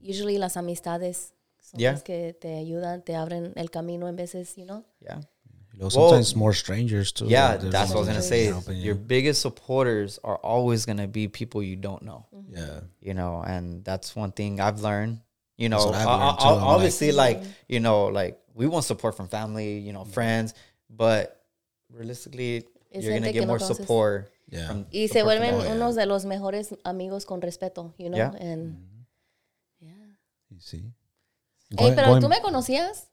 usually las amistades son Yeah. las que te ayudan, te abren el camino en veces, you know? Yeah. You know, sometimes more strangers too. Yeah, like, that's what I was gonna say. helping you. Your biggest supporters are always gonna be people you don't know. Mm-hmm. yeah. You know, and that's one thing I've learned. You know, I've learned. I'm like- obviously, like you know, like we want support from family, you know, friends, but realistically, Es you're gonna get que no more conoces. support. Yeah. from Y se vuelven all- unos de los mejores amigos con respeto, you know? Yeah. And mm-hmm. yeah. You see. Hey, Going- pero going- tú me conocías.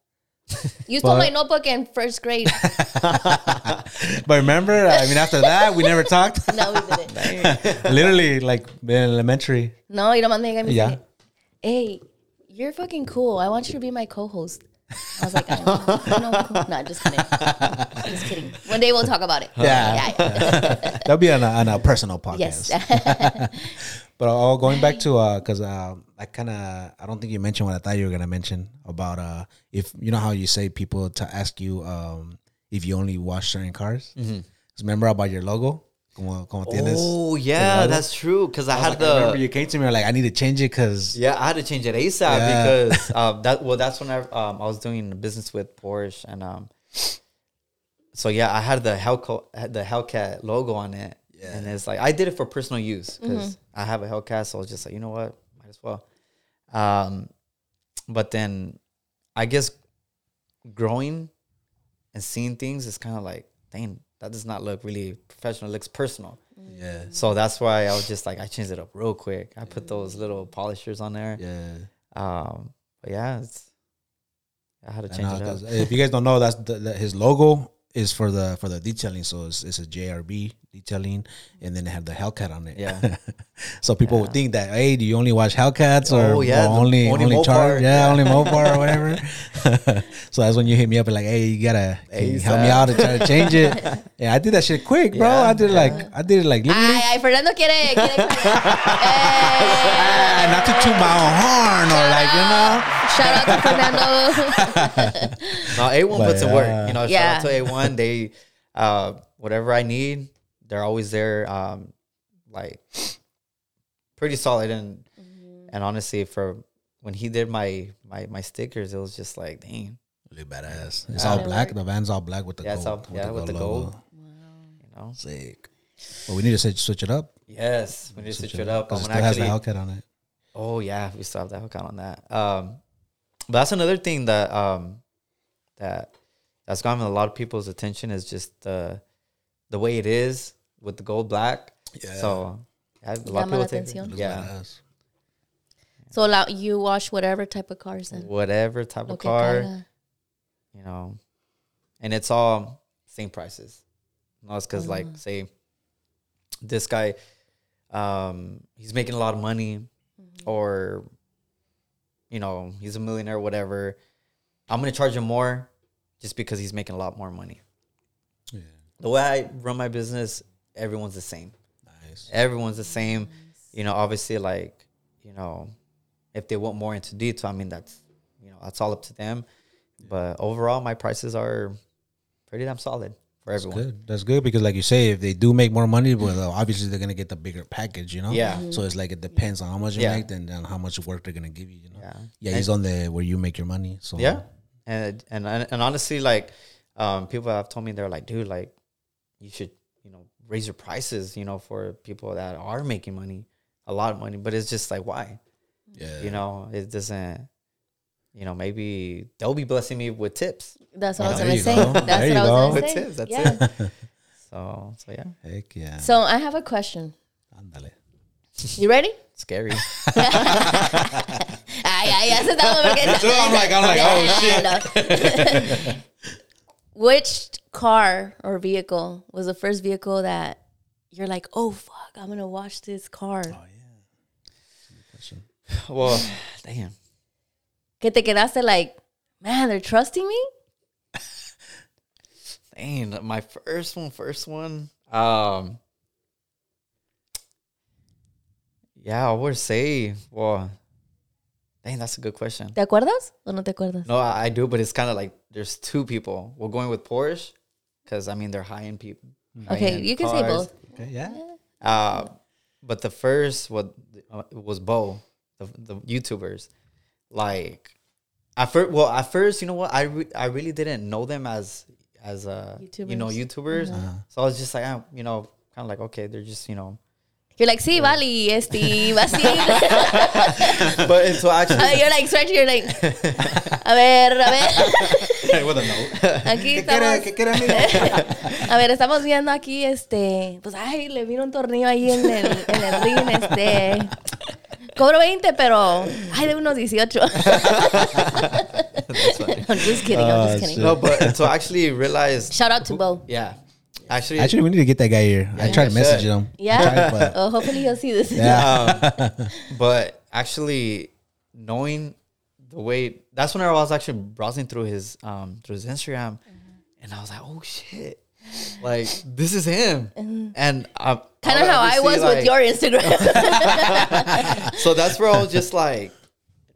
You stole my notebook in first grade. but remember, I mean, after that, we never talked. No, we didn't. Literally, like in elementary. No, y nomás me llega y me Yeah. hey, you're fucking cool. I want you to be my co-host. I was like, I know. I know. Cool. No, just kidding. Just kidding. One day we'll talk about it. Yeah. Yeah. yeah. That'll be on a, on a personal podcast. yes. But uh, going back to uh, cause uh, I kind of I don't think you mentioned what I thought you were gonna mention about uh, if you know how you say people to ask you um if you only wash certain cars. Remember about your logo? Como, como tienes. Oh yeah, logo? that's true. Because I, I had like, I remember the you came to me like I need to change it because yeah, I had to change it ASAP Yeah. because um, that well, that's when I um I was doing business with Porsche and um, so yeah, I had the Hellcat the Hellcat logo on it, Yeah. and it's like I did it for personal use because I have a Hellcat, so I was just like, you know what, might as well. Um, but then I guess growing and seeing things is kind of like, dang, that does not look really professional. It looks personal. yeah So that's why I was just like, I changed it up real quick. I put those little polishers on there. yeah. Um, but yeah, it's I had to change it up. if you guys don't know, that's the, the, his logo is for the for the detailing. So it's, it's a JRB detailing, and then it had the Hellcat on it. Yeah. so people would think that hey, do you only watch Hellcats or, Oh, yeah, or only only only, Mopar. Yeah, Yeah. only Mopar or whatever. so that's when you hit me up and like, hey, you gotta can you help me out and try to change it. yeah, I did that shit quick, bro. Yeah, I did it like I did it like literally. Ay, ay, Fernando quiere. quiere Ah, Eh, not to toot my own horn or like you know. Shout out to Fernando. No, A1 But, puts in work. You know, Yeah. shout out to A1. They uh whatever I need, they're always there. Um like pretty solid and Mm-hmm. and honestly for when he did my my my stickers, it was just like, dang, Really badass. It's Yeah. all black. The van's all black with the Yeah, gold. all- yeah, with the logo. gold. you know. Sick. But we need to switch, switch it up. Yes, we need to switch it up. I'm 'Cause it gonna still has the Hellcat on it. Oh yeah, we still have that hook on that. Um, but that's another thing that um that that's gotten a lot of people's attention is just the the way it is with the gold black. Yeah. So yeah, a lot of Llama la people take atención. It's yeah. badass. So allow you wash whatever type of cars then. whatever type Lo of que car, caiga. you know, and it's all same prices. No, it's because like say this guy, um, he's making a lot of money, or you know, he's a millionaire, whatever. I'm gonna charge him more just because he's making a lot more money. Yeah. The way I run my business, everyone's the same. Nice. Everyone's the same. You know, obviously, like you know, if they want more into detail, I mean, that's you know, that's all up to them. But overall, my prices are pretty damn solid for That's good. That's good because, like you say, if they do make more money, well, obviously they're gonna get the bigger package, you know. Yeah. Mhm. So it's like it depends on how much you Yeah. make and then how much work they're gonna give you. You know. Yeah. Yeah. He's on the where you make your money. So Yeah, and and and honestly, like um, people have told me they're like, dude, like you should you know raise your prices, you know, for people that are making money, a lot of money. But it's just like why, Yeah. you know, it doesn't. You know, maybe they'll be blessing me with tips. That's what I was There gonna say. go. That's There what I was go. gonna That's say. it. That's yeah. So so yeah, Heck yeah. So I have a question. Ándale. You ready? scary. Ay, ay, ya se estaba porque I'm like, I'm like, oh shit. Which car or vehicle was the first vehicle that you're like, oh fuck, I'm gonna watch this car? Oh, yeah. well, damn. Que te quedaste like, man, they're trusting me. Dang, my first one, first one. Um, yeah, I would say, well, dang, that's a good question. ¿Te acuerdas o no te acuerdas? No, I, I do, but it's kind of like there's two people. We're going with Porsche because I mean they're high end people. Okay, you can say both. Okay. Yeah. Uh, but the first what uh, was Bo, the the YouTubers, like at first. Well, at first, you know what? I re- I really didn't know them as as uh you know YouTubers. So I was just like, ah, you know, kind of like okay, they're just you know. You're like, sí, vale, este, va así. But until actually, Uh, you're like stretching, you're like, a ver, a ver. With a note. Aquí ¿Qué quiere, estamos. ¿Qué quiere, amigo? A ver, estamos viendo aquí, este, pues, ay, le vino un tornillo ahí en el, en el ring, este. Cobro 20, pero, ay, de unos 18. I'm just kidding, I'm just kidding. no, but until I actually realized, Shout out to Bo. yeah, actually, Actually, we need to get that guy here. I tried to message him. Yeah. Tried, but- Oh, hopefully he'll see this. yeah. um, but actually knowing the way that's when I was actually browsing through his um through his Instagram, and I was like, oh shit, like this is him, and I Kind of how I was with your Instagram. so that's where I was just like,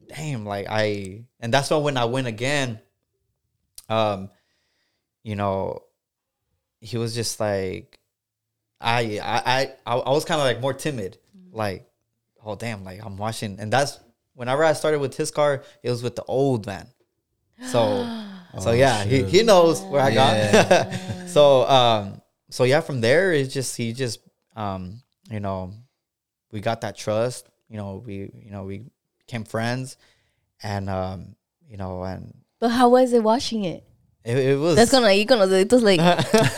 damn, like I, and that's why when I went again, um, you know, he was just like, I, I, I, I was kind of like more timid, like, oh damn, like I'm watching, and that's whenever I started with his car, it was with the old man, so, so yeah, he, he knows where I got, so, um, so yeah, from there it's just he just, um, you know, we got that trust. You know, we you know we became friends, and um, you know, and but how was it washing it? it, it was That's gonna ir con it was like,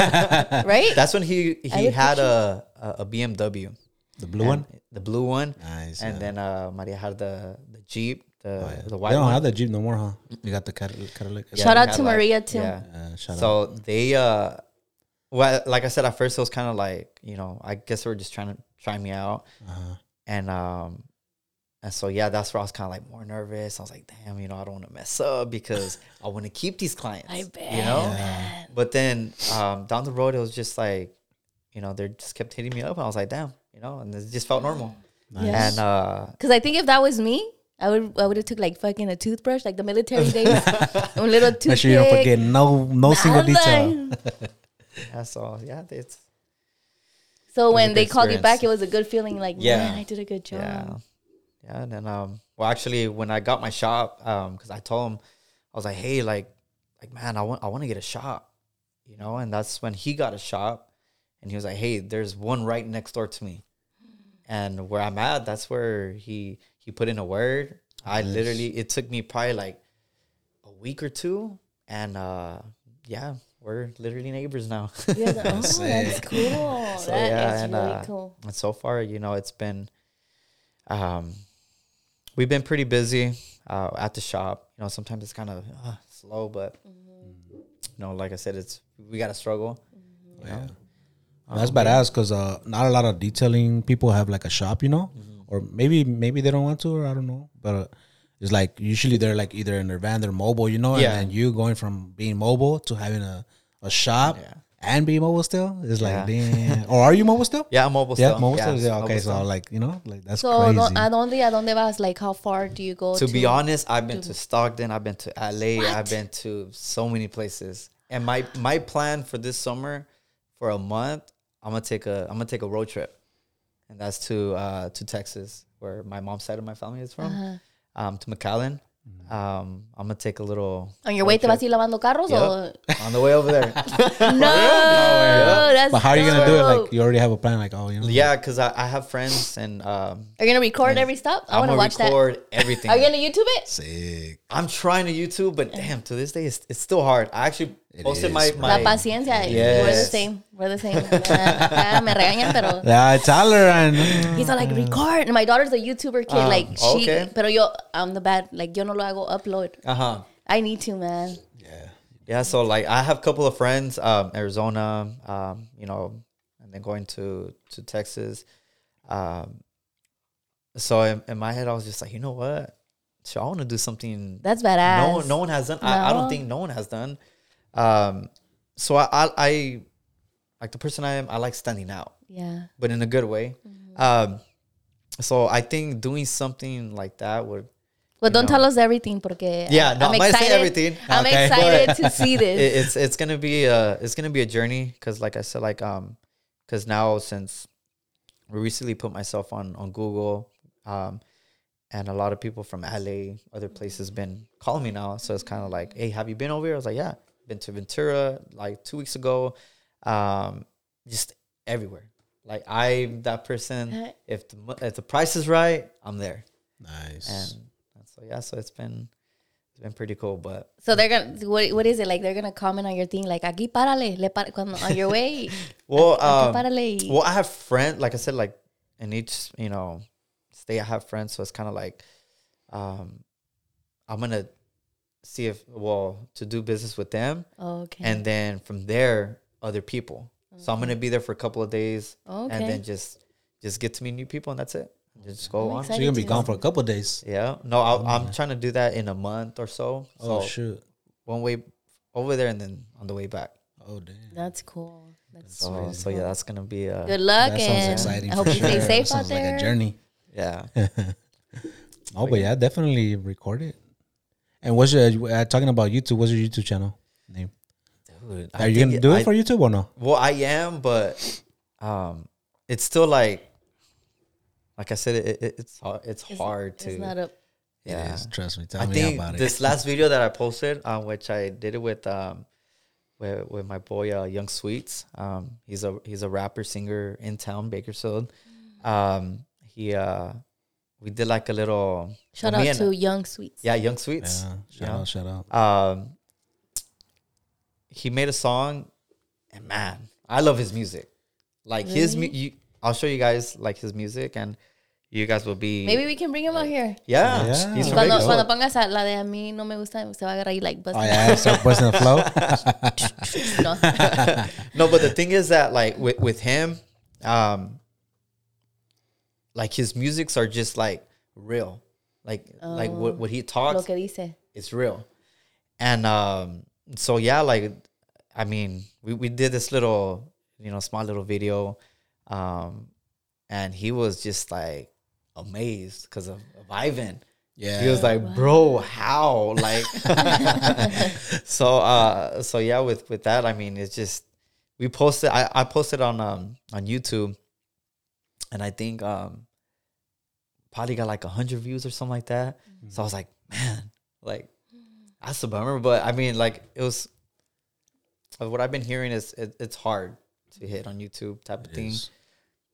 right? that's when he he would had a, a a BMW, The blue one? the blue one, Nice. and yeah. then uh, Maria had the the Jeep, the Oh, yeah. the They don't one. have the Jeep no more, huh? You got the Cadillac. Cadillac. Yeah, Shout out to like- Maria, too. Yeah. Uh, shout out. So they uh, well, like I said at first, it was kind of like you know, I guess they were just trying to try me out, Uh-huh. and um, and so yeah, that's where I was kind of like more nervous. I was like, damn, you know, I don't want to mess up because I want to keep these clients. I bet. You know, but then um, down the road, it was just like, you know, they just kept hitting me up, and I was like, damn, you know, and it just felt normal. Yeah. And uh, Because I think if that was me, I would I would have took like fucking a toothbrush, like the military days, a little toothpick. Make sure you don't forget no no single detail. Nada. yeah, so yeah, it's So when good they called you back, it was a good feeling. Like, Yeah. man, I did a good job. Yeah. Yeah. And then um well actually when I got my shop, um, because I told him I was like, hey, like like man, I want I want to get a shop. You know, and that's when he got a shop and he was like, Hey, there's one right next door to me. And where I'm at, that's where he he put in a word. I literally it took me probably like a week or two and uh yeah, we're literally neighbors now. You guys are, oh, that's cool. That is So, yeah, and, really uh, cool. and so far, you know, it's been um we've been pretty busy uh, at the shop. You know, sometimes it's kind of uh, slow, but you know, like I said, it's we got to struggle. You know? That's badass because uh, not a lot of detailing people have like a shop, you know, or maybe maybe they don't want to, or I don't know. But uh, it's like usually they're like either in their van, they're mobile, you know, Yeah. and then you going from being mobile to having a, a shop Yeah. and being mobile still is like damn. or are you mobile still? Yeah, I'm mobile Yeah, still. mobile still. Yeah, mobile okay, so still. like you know, like that's So, crazy. do- ¿a dónde, a dónde vas? Like, how far do you go? to be honest, I've been to Stockton, I've been to LA, I've been to so many places. And my my plan for this summer, for a month, I'm gonna take a I'm gonna take a road trip, and that's to uh, to Texas, where my mom's side of my family is from, Uh-huh. um, to McAllen. Um, I'm gonna take a little On your way, te vas a ir lavando carros? O? Yep. on the way over there. No, no that's but how are you gonna do it? Like you already have a plan, like oh, you know, yeah, because I, I have friends and um, Are you gonna record every stop? I I'm want to gonna watch record everything. Are you gonna YouTube it? sick. I'm trying to YouTube, but damn, to this day, it's, it's still hard. I actually It posted my, my La paciencia. We're the same. We're the same. Ah, me regañan, pero. Yeah, Tyler and He's all like, record. And my daughter's a YouTuber kid. Ah, like, she. okay. Pero yo, I'm the bad. Like, yo no lo hago upload. uh huh. I need to, man. yeah, Yeah, so like I have a couple of friends, um, Arizona, um, you know, and then going to to Texas. Um, so in, in my head, I was just like, you know what? So I want to do something That's badass. no one, no one has done. I, I don't think no one has done. Um, so I, I, I like the person I am. I like standing out, Yeah. but in a good way. Mm-hmm. Um, so I think doing something like that would But don't know. tell us everything porque Yeah, no, I'm I might say excited. everything. I'm Okay. excited to see it, this. it's it's gonna be a it's gonna be a journey because like I said like um because now since we recently put myself on on Google um and a lot of people from LA other places been calling me now so it's kind of like hey have you been over here I was like yeah been to Ventura like two weeks ago um just everywhere like I'm that person if the if the price is right I'm there nice. and, and so yeah so it's been it's been pretty cool but So they're gonna what, what is it like? They're gonna comment on your thing like aquí párale, le par- cuando on your way. Well, Aquí um, párale. well, I have friends. Like I said, like in each you know state, I have friends. So it's kind of like, um, I'm gonna see if well to do business with them, oh, okay. and then from there, other people. So I'm gonna be there for a couple of days, Okay. and then just just get to meet new people, and that's it. Just go I'm on. so you're gonna be gone for a couple of days. Yeah. No, I, I'm trying to do that in a month or so. Oh shoot. one way over there, and then on the way back. Oh damn. That's cool. That's So, so yeah, that's gonna be a good luck That sounds and exciting. I hope for you stay safe That out there. like a journey. yeah. Oh, but yeah, definitely record it. And what's your uh, talking about YouTube? What's your YouTube channel name? Dude, Are you gonna do it I- for YouTube or no? Well, I am, but um, it's still like, like I said, it, it, it's hard. It's, It's- hard to. It's not a yeah. It is. Trust me. Tell I me think about it. this it. last video that I posted, um, which I did it with um, with, with my boy uh, Young Sweets. Um, he's a he's a rapper singer in town, Bakersfield. Um, he uh, we did like a little shout out to Young Sweets. yeah, Young Sweets. yeah. Shout Yeah. out. Shout out. um he made a song and man i love his music like his mu- you, i'll show you guys like his music and you guys will be Maybe we can bring him out here. yeah, Yeah. he's from Cuando, Bakersfield. cuando pongas a la de a mí no me gusta, se va a agarrar y like bust Oh yeah, start busting the flow. no. no but the thing is that like with, with him um like his musics are just like real like like what, what he talks it's real. And um, so yeah, like I mean, we, we did this little, you know, small little video. Um, and he was just like amazed because of, of Ivan. Yeah. He was like, bro, how? Like so uh so yeah, with with that, I mean it's just we posted I, I posted on um on YouTube and I think um probably got like a hundred views or something like that. So I was like, man, like that's a bummer. But I mean, like it was uh, what I've been hearing is it, it's hard to hit on YouTube type of It thing. is.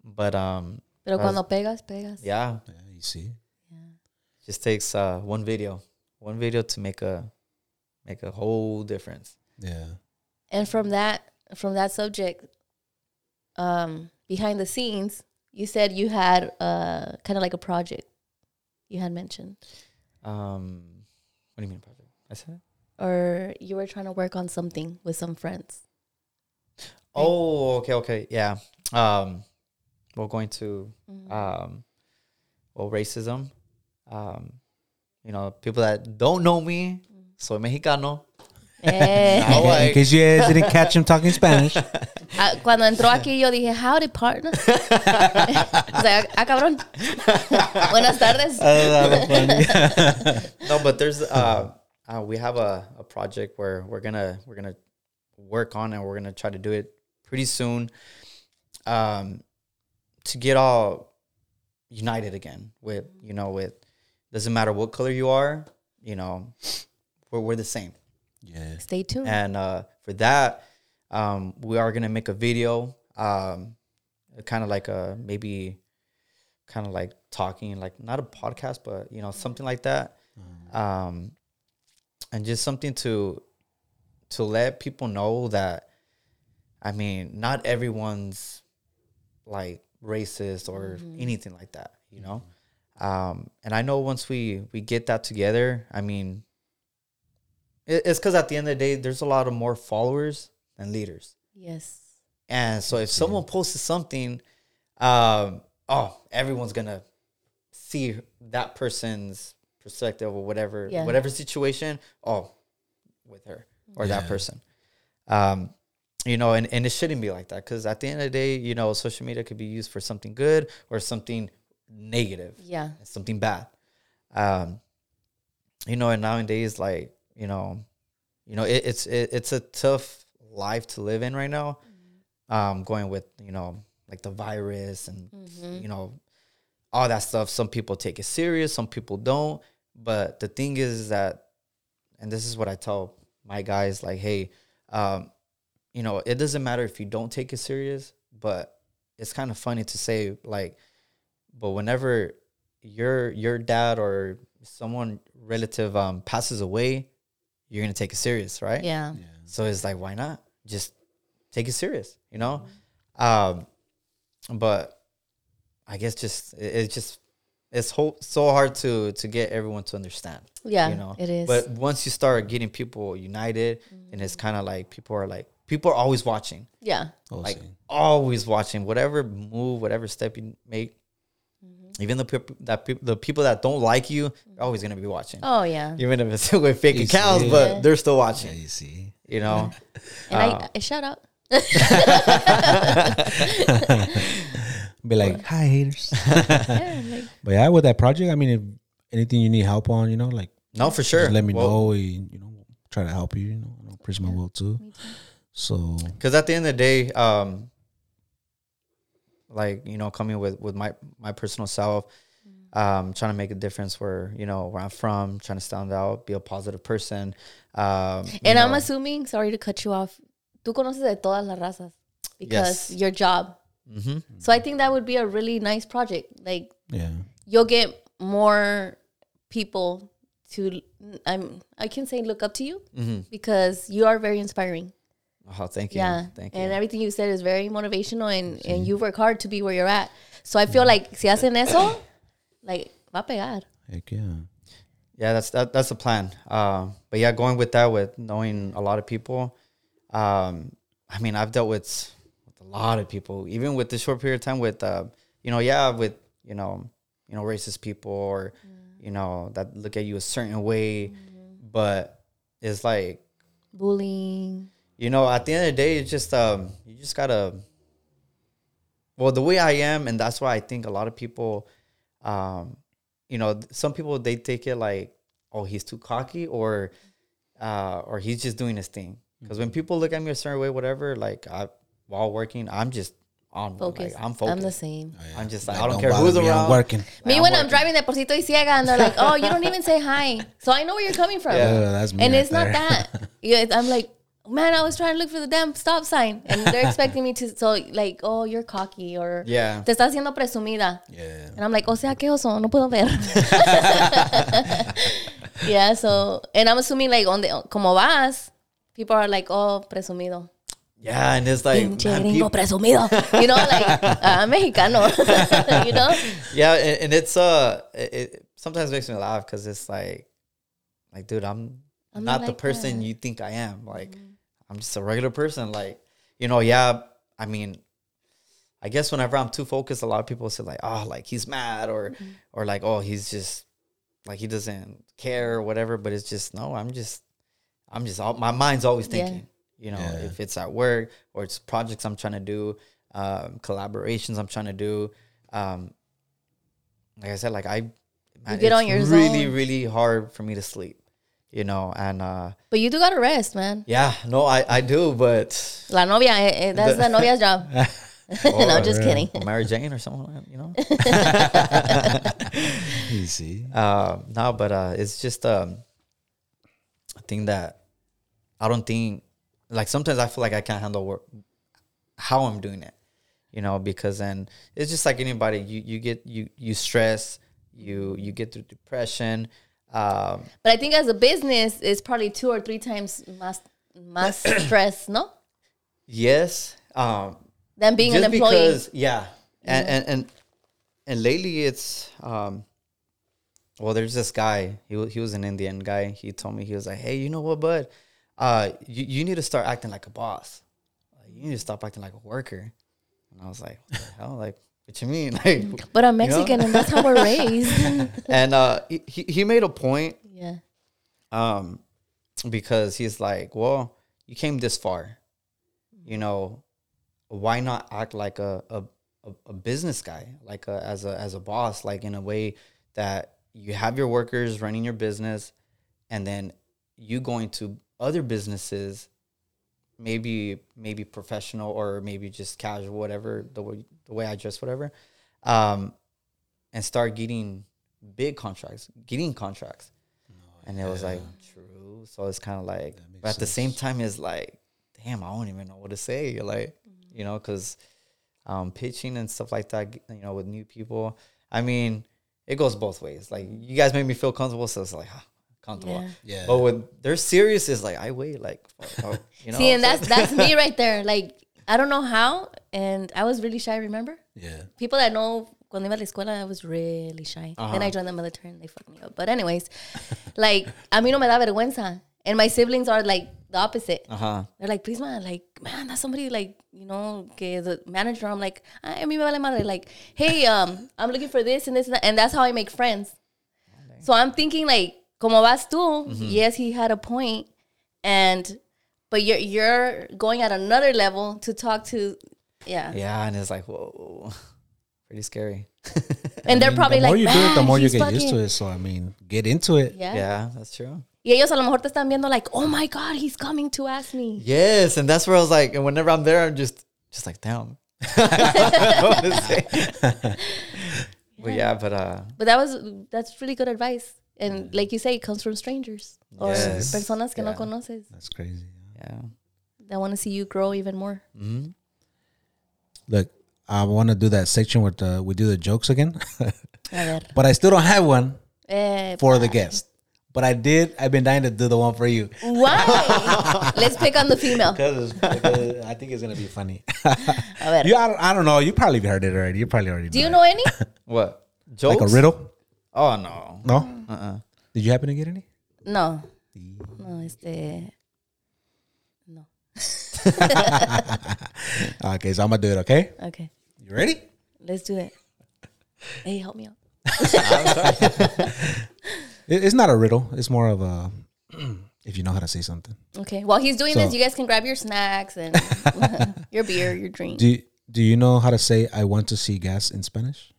But um, Pero was- cuando pegas, pegas. yeah, Yeah, you see. just takes uh one video, one video to make a make a whole difference. Yeah. And from that from that subject, um, behind the scenes, you said you had uh kind of like a project. you had mentioned, Um, what do you mean project? I said. or you were trying to work on something with some friends. Oh, okay, okay, yeah. Um, we're going to Mm-hmm. um, well, racism. Um, you know, people that don't know me, soy mexicano. Eh. Now I- In case you guys didn't catch him talking Spanish. Ah, Cuando entró aquí yo dije, howdy partner. o sea, ah, cabrón. Buenas tardes. no, but there's uh, uh we have a, a project where we're gonna we're gonna work on and we're gonna try to do it pretty soon. Um, to get all united again with you know with doesn't matter what color you are, you know, we're we're the same. Yeah. Stay tuned. And uh, for that, um, we are gonna make a video, um, kind of like a maybe, kind of like talking, like not a podcast, but you know something like that, um, and just something to to let people know that, I mean, not everyone's like racist or anything like that, you know. Um, and I know once we we get that together, I mean, it, it's because at the end of the day, there's a lot of more followers than leaders. yes. And so if someone posts something, um, oh, everyone's gonna see that person's perspective or whatever, Yeah. whatever situation. Oh, with her or that person. Um, you know, and, and it shouldn't be like that because at the end of the day, you know, social media could be used for something good or something negative Yeah. something bad. Um, you know, and nowadays, like you know, you know, it, it's it, it's a tough life to live in right now. Um, going with you know, like the virus and you know, all that stuff. Some people take it serious, some people don't. But the thing is that, and this is what I tell my guys, like, hey, um, you know, it doesn't matter if you don't take it serious, but it's kind of funny to say like but whenever your your dad or someone relative um passes away you're gonna take it serious right Yeah. so it's like why not just take it serious you know um but i guess just it, it's just it's ho- so hard to to get everyone to understand Yeah. you know It is. but once you start getting people united and it's kind of like people are like people are always watching yeah. Like see. always watching whatever move, whatever step you make. Even the people that peop the people that don't like you, are always gonna be watching. Oh yeah. Even if it's with fake You accounts, see. but Yeah. they're still Yeah, watching. you see. You know, And Uh, I, I shout out. Be like, hi haters. Yeah, like, but yeah, with that project, I mean, if anything you need help on, you know, like no, for sure. just let me Well, know. and, You know, try to help you. You know, I'll preach my will too. So because at the end of the day, um, like you know, coming with with my my personal self, um, trying to make a difference where you know where I'm from, trying to stand out, be a positive person. Um, you and I'm assuming, sorry to cut you off, tú conoces de todas las razas because Yes. your job. mhm. So I think that would be a really nice project. Like yeah, you'll get more people to I'm I can say look up to you Mhm. because you are very inspiring. Oh, thank you. Yeah. thank you. And everything you said is very motivational and, and you work hard to be where you're at. So I feel like si hacen eso, like va a pegar. heck yeah. Yeah, that's that, that's the plan. Uh, but yeah, going with that, with knowing a lot of people, um, I mean, I've dealt with with a lot of people, even with this short period of time. With uh, you know, yeah, with you know, you know, racist people or you know that look at you a certain way, but it's like Bullying. You know, at the end of the day, it's just um, you just gotta. Well, the way I am, and that's why I think a lot of people, um, you know, some people they take it like, oh, he's too cocky, or, uh, or he's just doing his thing. Because when people look at me a certain way, whatever, like I, while working, I'm just on one, Focus. Like, I'm focused. I'm the same. I'm just like, Like, I don't don't care who's me, I'm around. working. Like, Me when I'm driving de porcito y ciega and they're like, oh, you don't even say hi. So I know where you're coming from. Yeah, that's me. and right it's not that. Yeah, I'm like, man, I was trying to look for the damn stop sign. And they're expecting me to, so like, oh, you're cocky or Yeah. te estás haciendo presumida. Yeah. And I'm like, o sea, qué oso, no puedo ver. yeah, so, and I'm assuming like, on the, como vas, people are like, oh, presumido. Yeah, and it's like, man, gringo peop- presumido. You know, like, ah, mexicano. you know? yeah and, and it's uh it, it- sometimes makes me laugh because it's like, like, dude, I'm, I'm not not the person that. you think I am. Like, I'm just a regular person. Like, you know, yeah. I mean, I guess whenever I'm too focused, a lot of people say like, oh, like he's mad or, or like, oh, he's just like he doesn't care or whatever. But it's just no. I'm just, I'm just. all My mind's always Yeah. thinking. You know, Yeah. if it's at work or it's projects I'm trying to do, um, collaborations I'm trying to do. Um, like I said, like I, man, get it's on your really, zone. really hard for me to sleep. You know, and uh, But you do gotta rest, man. yeah, no, I, I do, but La novia, eh, eh, that's the novia's job. no, just kidding. or Mary Jane or someone, like that, you know. You see, Um, no, but uh, it's just um, a thing that I don't think. Like sometimes I feel like I can't handle work, how I'm doing it, you know, because then it's just like anybody. You you get you you stress, you you get through depression. Um, But I think as a business, it's probably two or three times más, más stress, no? yes, um, Than being an employee. because yeah. And, and and and lately it's um well there's this guy he, he was an indian guy. He told me he was like hey you know what bud? Uh you, you need to start acting like a boss. You need to stop acting like a worker. And i was like what the hell? Like what you mean like But I'm you know? Mexican and that's how we're raised. and uh he, he made a point yeah. um because he's like well you came this far you know why not act like a a, a- a business guy like a, as a as a boss like in a way that you have your workers running your business and then you going to other businesses maybe maybe professional or maybe just casual whatever the way the way I dress whatever um and start getting big contracts getting contracts. And it was like true. So it's kind of like but at the same time it's like damn i don't even know what to say like you know because um pitching and stuff like that you know with new people i mean it goes both ways. Like you guys make me feel comfortable so it's like huh, comfortable Yeah. Yeah. but when they're serious it's like i wait like oh, you know See, and that's that's me right there. Like I don't know how, and I was really shy. Remember, yeah, people that know cuando iba a la escuela, I was really shy. Then I joined the military, and they fucked me up. But anyways, like a mí no me da vergüenza, and my siblings are like the opposite. uh-huh They're like, please, man, like, man, that's somebody like, you know, que the manager. I'm like, ay, a me vale madre. Like, hey, um, I'm looking for this and this and that. And that's how I make friends. So I'm thinking like, como vas tú? Yes, he had a point, and but you're you're going at another level to talk to, yeah. yeah and it's like whoa pretty scary And they're probably the more like, you do it, the more you he's get used to it. So I mean, get into it. Yeah. yeah that's true Y ellos a lo mejor te están viendo like, oh my god, he's coming to ask me. Yes, and that's where I was like, and whenever I'm there, I'm just just like, damn. I don't know what to say. But yeah, but uh, But that was that's really good advice. And like you say, it comes from strangers or Yes. personas que no Yeah. conoces That's crazy. yeah, that want to see you grow even more. Look, I want to do that section where the, we do the jokes again, but I still don't have one Eh, for the guest. But I did. I've been dying to do the one for you why? Let's pick on the female. because I think it's gonna be funny. A ver. you, I don't, I don't know. You probably heard it already. You probably already. Do you it. know any? what jokes? like a riddle? Oh no, No. uh-uh. Did you happen to get any? No. No, este. No. Okay, so I'm gonna do it. Okay, Okay. you ready? Let's do it. Hey, help me out. It, it's not a riddle. It's more of a if you know how to say something. Okay. While he's doing So- this, you guys can grab your snacks and your beer, your drink. Do you, Do you know how to say "I want to see gas" in Spanish?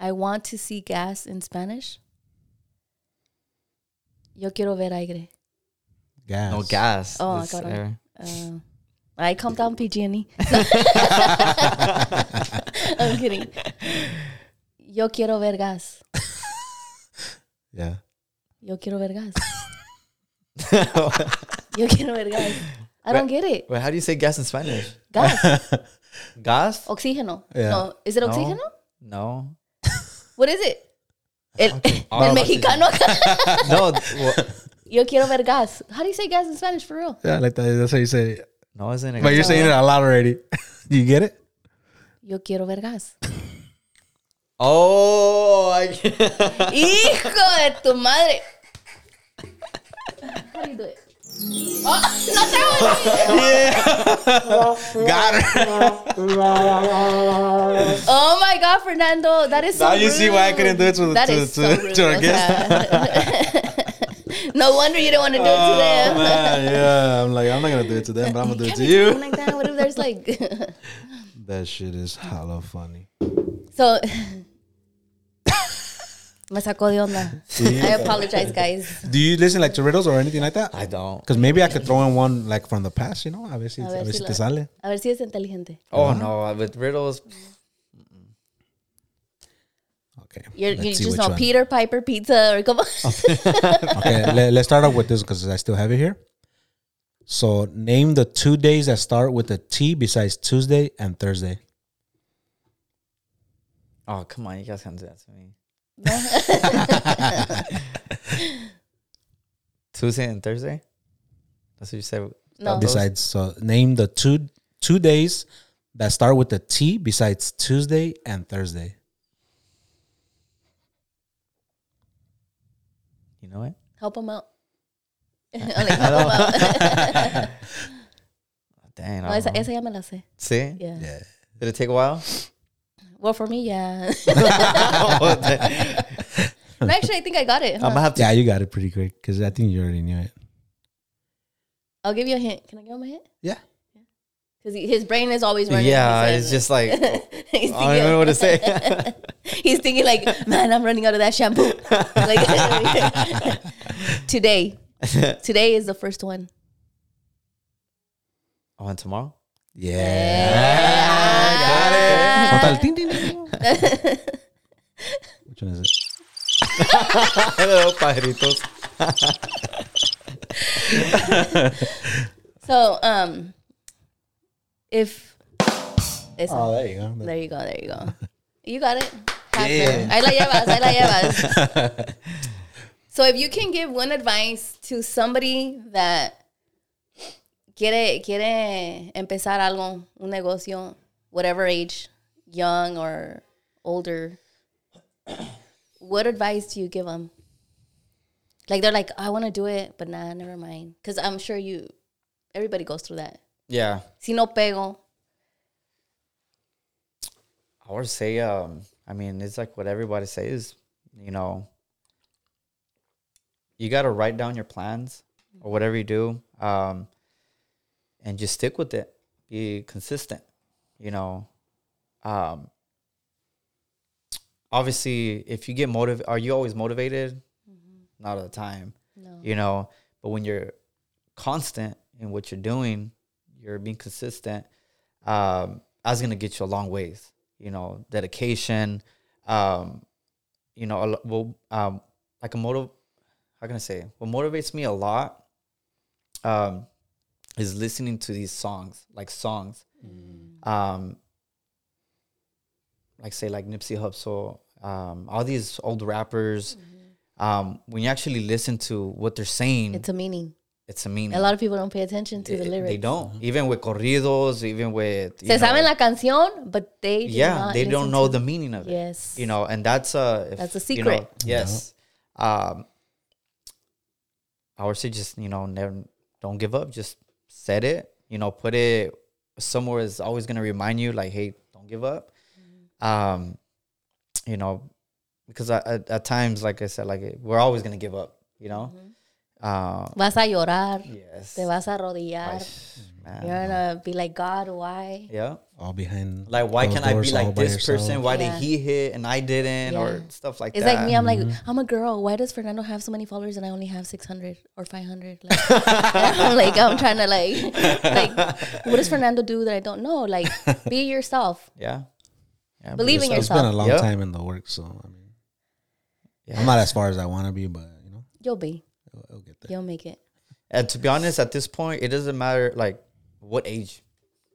I want to see gas in Spanish. Yo quiero ver aire. Gas. No gas. Oh, This cabrón. air. Uh, I come down PG&E. I'm kidding. Yo quiero ver gas. Yeah. Yo quiero ver gas. Yo quiero ver gas. I don't get it. Wait, how do you say gas in Spanish? Gas. Gas? Oxígeno. Yeah. No. Is it No. oxígeno? No. What is it? El, Oh, el oxígeno. mexicano. No. well, Yo quiero ver gas. How do you say gas in Spanish for real? Yeah, like that. That's how you say it. no, isn't? But you're saying it out loud already. Do you get it? Yo quiero ver gas. Oh, I, Hijo de tu madre. How do you do it? Oh, no te Got her. Oh my god, Fernando, that is so Now you see why I couldn't do it to- That to- is to- so rude, to our o guest. no wonder you don't want to do it to them. Oh them. man, yeah. I'm like, I'm not gonna do it to them, but I'm gonna do it to you. like that. What if there's like That shit is hella funny. so? Me sacó de onda. I apologize, guys. Do you listen like to riddles or anything like that? I don't. Because maybe I could throw in one like from the past, you know? A ver si, A a ver ver si si la- te sale. A ver si es inteligente. Oh no, with riddles. Okay. You're, you just which know one. Peter Piper Pizza or como. Okay, let, let's start off with this because I still have it here. So, name the two days that start with a T besides Tuesday and Thursday. Oh come on, you guys can't do that to me. Tuesday and Thursday. That's what you said. No. Besides, so name the two two days that start with a T besides Tuesday and Thursday. You know what? Help him out. Like, help him out. Dang. No, I esa, don't know. esa ya me la sé. See? Yeah. Yeah. Did it take a while? Well, for me, yeah. No, Actually, I think I got it. I'm huh? gonna have to. Yeah, you got it pretty quick because I think you already knew it. I'll give you a hint. Can I give him a hint? Yeah. Because his brain is always running. Yeah, it's just like he's I don't know what to say. He's thinking like, man, I'm running out of that shampoo. like today, today is the first one. oh, and tomorrow. Yeah. Got it. Which one is it? Hello, pajaritos. So, um, if it's Oh, there you go. there you go, there you go. You got it. Yeah. Ahí la llevas, ahí la llevas. so if you can give one advice to somebody that quiere, quiere empezar algo, un negocio, whatever age, young or older, what advice do you give them? Like they're like, I want to do it, but nah, never mind. Because I'm sure you, everybody goes through that. Yeah, Si no pego, I would say. Um, I mean, it's like what everybody says. You know, you got to write down your plans or whatever you do, um, and just stick with it. Be consistent. You know, um, obviously, if you get motivated, are you always motivated? Not all the time. no. you know but when you're constant in what you're doing you're being consistent um that's gonna get you a long ways you know dedication um you know a well um like a motive how can i say what motivates me a lot um is listening to these songs like songs um like say like Nipsey Hussle um all these old rappers um when you actually listen to what they're saying It's a meaning. it's a meaning A lot of people don't pay attention to the Eh, lyrics. They don't. Even with corridos, even with you Se know, saben la canción, but they do yeah, not they don't know the meaning of it. Yes. You know, and that's a if, That's a you know, secret. yes. Um I would say just, you know, never don't give up. Just set it, you know, put it somewhere is always gonna remind you like, hey, don't give up. Um, you know, because I, at, at times, like I said, like we're always gonna give up, you know. Mm-hmm. Uh Vas a llorar, yes. te vas a arrodillar. Man. You're gonna be like, God, why? Yeah. All behind. Like, why can't I be like this yourself. person? Why Yeah. did he hit and I didn't, Yeah. or stuff like It's that? It's like me. I'm like, Mm-hmm. I'm a girl. Why does Fernando have so many followers and I only have 600 or 500? Like, I'm like, I'm trying to like, like, what does Fernando do that I don't know? Like, be yourself. yeah, yeah. Believe in yourself. It's been a long Yep. time in the works, so I mean, Yeah. I'm not as far as I want to be, but you know, You'll be. it'll, it'll get there. You'll make it. And to be honest, at this point, it doesn't matter like what age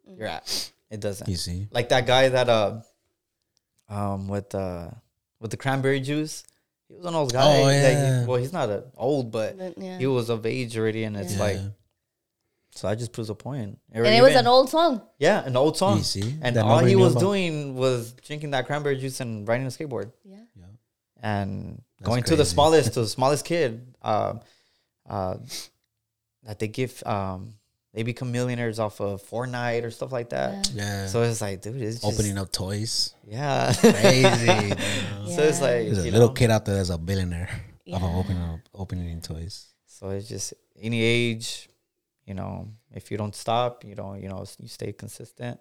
you're at. It doesn't. You see, Like that guy that uh, um, with uh, with the cranberry juice. He was an old guy. Oh, Like, yeah. well, he's not a old, but But, yeah. he was of age already, and it's Yeah. like So I just proves a point. And it was an old song. yeah, an old song. You see? and That all he was about. doing was drinking that cranberry juice and riding a skateboard Yeah. and going to the smallest to the smallest kid. Uh, uh, that they give um, they become millionaires off of Fortnite or stuff like that. Yeah. So it's like, dude, it's just, Opening up toys. Yeah. Crazy. So it's like There's a little know, kid out there that's a billionaire off of Yeah. opening up, opening toys. So it's just any age, you know, if you don't stop, you don't, you know, you stay consistent,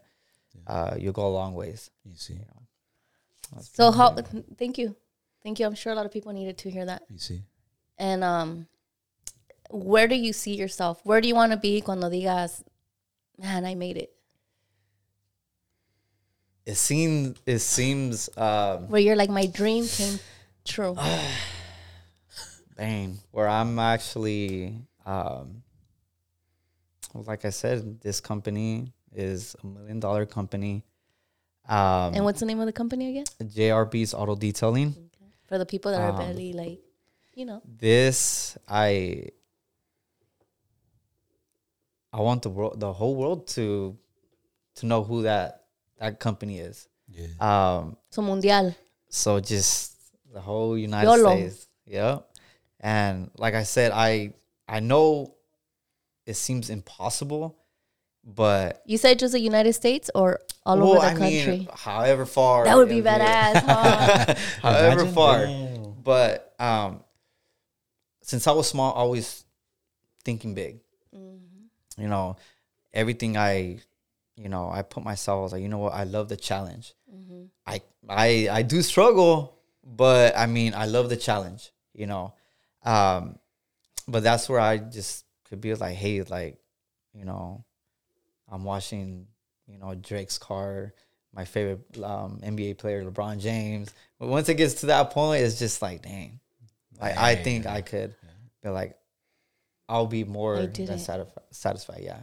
uh, you'll go a long ways. You see. So how? Thank you, thank you. I'm sure a lot of people needed to hear that. You see. And um, where do you see yourself? Where do you want to be cuando digas, man, I made it? It seems, it seems, um, Where you're like, my dream came true. dang, where I'm actually, um, like I said, this company is a million dollar company. Um, and what's the name of the company again? JRB's Auto Detailing. For the people that are Um, barely like, you know, This I I want the world, the whole world to to know who that that company is. Yeah. Um, so mundial. so just the whole United YOLO. States. Yeah. And like I said, I I know it seems impossible, but You said just the United States or all well, over the I country? mean, however far that would be badass. huh? however Imagine? far. Damn. But um, since I was small, always thinking big. You know, everything I, you know, I put myself. I was like, you know what? I love the challenge. I I I do struggle, but I mean, I love the challenge. You know, um, but that's where I just could be like, hey, like, you know, I'm watching, you know, Drake's car, my favorite um, NBA player, LeBron James. But once it gets to that point, it's just like, dang, like I think I could be like, I'll be more than did it. satisfied. Satisfied, yeah.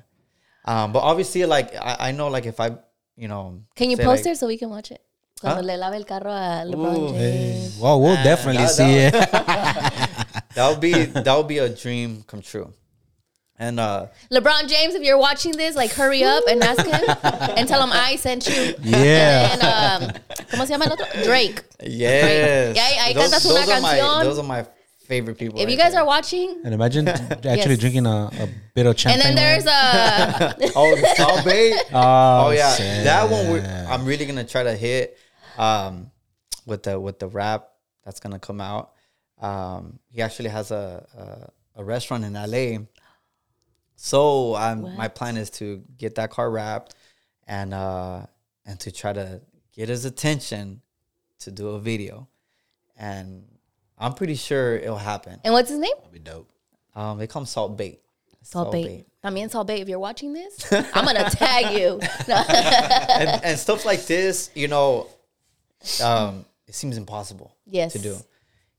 Um, but obviously, like I, I know, like if I, you know, Can you post like, it so we can watch it? Cuando Huh? le lave el carro a LeBron Ooh. James. Well, we'll definitely that- see it. that would be that would be a dream come true. And uh, LeBron James, if you're watching this, like hurry up and ask him and tell him I sent you. Yeah. And um, ¿cómo se llama el otro? Drake. yes, Y ahí- ahí those, cantas una those are my those are my favorite people. If right you guys there. are watching, And imagine actually Yes. drinking a, a bit of champagne. and then there's a oh the Salt Bae. oh, Oh yeah, shit. that one we're, I'm really gonna try to hit um, with the with the rap that's gonna come out. Um, he actually has a, a a restaurant in LA, so um, my plan is to get that car wrapped and uh, and to try to get his attention to do a video, and I'm pretty sure it'll happen. and what's his name? That'd be dope. Um, they call him Salt Bait. Salt Bait. I mean Salt Bait. If you're watching this, I'm gonna tag you. and, and stuff like this, you know, um, it seems impossible Yes. to do,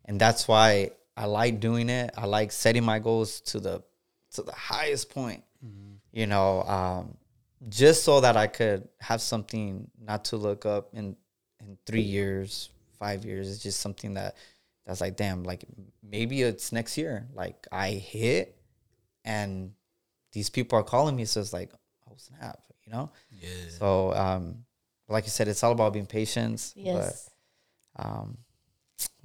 and that's why I like doing it. I like setting my goals to the to the highest point, you know, um, just so that I could have something not to look up in in three years, five years. It's just something that that's like, damn, like maybe it's next year. Like I hit, and these people are calling me. So it's like, oh snap, you know. Yeah. So, um, like you said, it's all about being patient. yes. But um,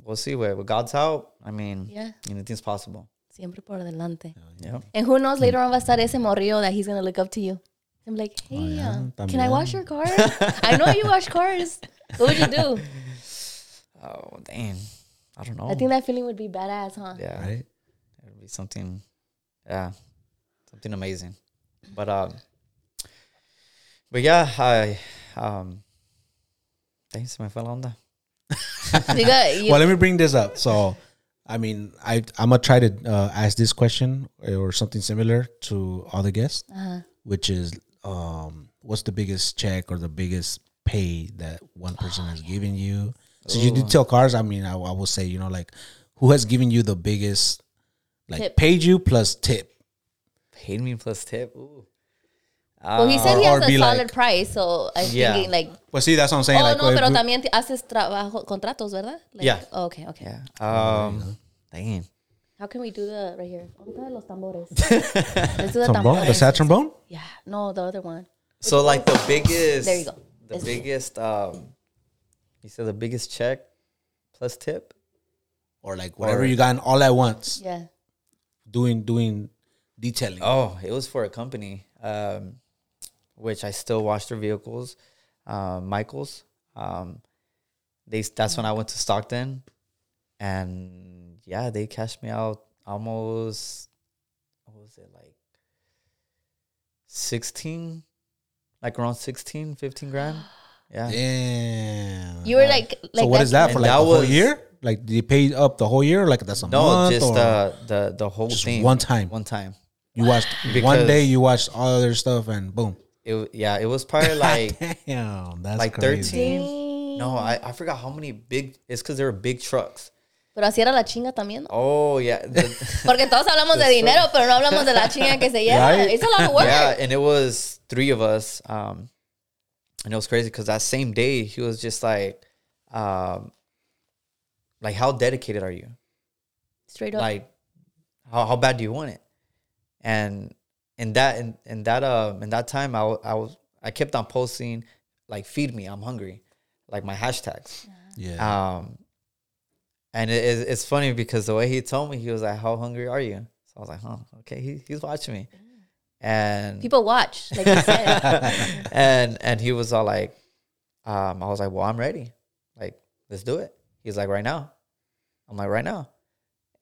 we'll see where with God's help. I mean, Yeah. anything's possible. Siempre por delante. Yeah. And who knows, later on va a estar ese morrillo that he's gonna look up to you. I'm like, hey, yeah, um, can I wash your car? I know you wash cars. What would you do? Oh, damn. I don't know. I think that feeling would be badass, huh? yeah, Right? it would be something. Yeah, something amazing. But um, but yeah, I um, dang, se me fue onda. You got, you, well, let me bring this up. So, I mean, I I'm gonna try to uh, ask this question or something similar to other guests, Uh-huh. which is, um, what's the biggest check or the biggest pay that one person has given you? So you do tell cars. I mean, I, I will say, you know, like who has given you the biggest, like Tip. paid you plus tip. Paid me plus tip. Ooh. Well, he said he or has a solid like- price, so I'm Yeah. thinking like, Well, see, that's what I'm saying. oh like, no, if pero we- también te- haces trabajo contratos, ¿verdad? Like, Yeah. oh, okay, okay. Yeah. Um. Dang. How can we do the right here? ¿Dónde están los tambores? Let's do the Trombone? The tambores. sad trombone? Yeah, no, the other one. So like the biggest. There you go. The It's- biggest. Um, you said the biggest check plus tip. Or like whatever Or- you got in all at once. Yeah. Doing doing detailing. Oh, it was for a company, um, which I still wash their vehicles. Um, Michaels. Um, they that's when I went to Stockton, and yeah, they cashed me out almost. What was it like? Sixteen, like around 16, 15 grand. Yeah. Damn. You were like, like so what is that for? Like that the whole was- year? Like did you pay up the whole year? Like that's a No, month? just or uh, the the whole Just thing. one time? One time. you watched one day. You watched all other stuff and boom. It yeah, it was probably like Damn, that's like crazy. thirteen. No, I, I forgot how many big. It's because there were big trucks. Pero así era la chinga también. ¿no? Oh yeah, the- Porque todos hablamos de dinero, pero no hablamos de la chinga que se lleva. Right? It's a lot of work. yeah, and it was three of us. Um, and it was crazy because that same day he was just like, um, like how dedicated are you? Straight up. Like, how how bad do you want it? And in that in, in that um in that time I, I was I kept on posting like feed me I'm hungry, like my hashtags. Yeah. Um, and it, it's- it's funny because the way he told me, he was like, "How hungry are you?" So I was like, "Huh, okay." He, he's watching me, and People watch, like you said. and and he was all like, um, "I was like, well, I'm ready. Like, let's do it." He's like, "Right now." I'm like, "Right now,"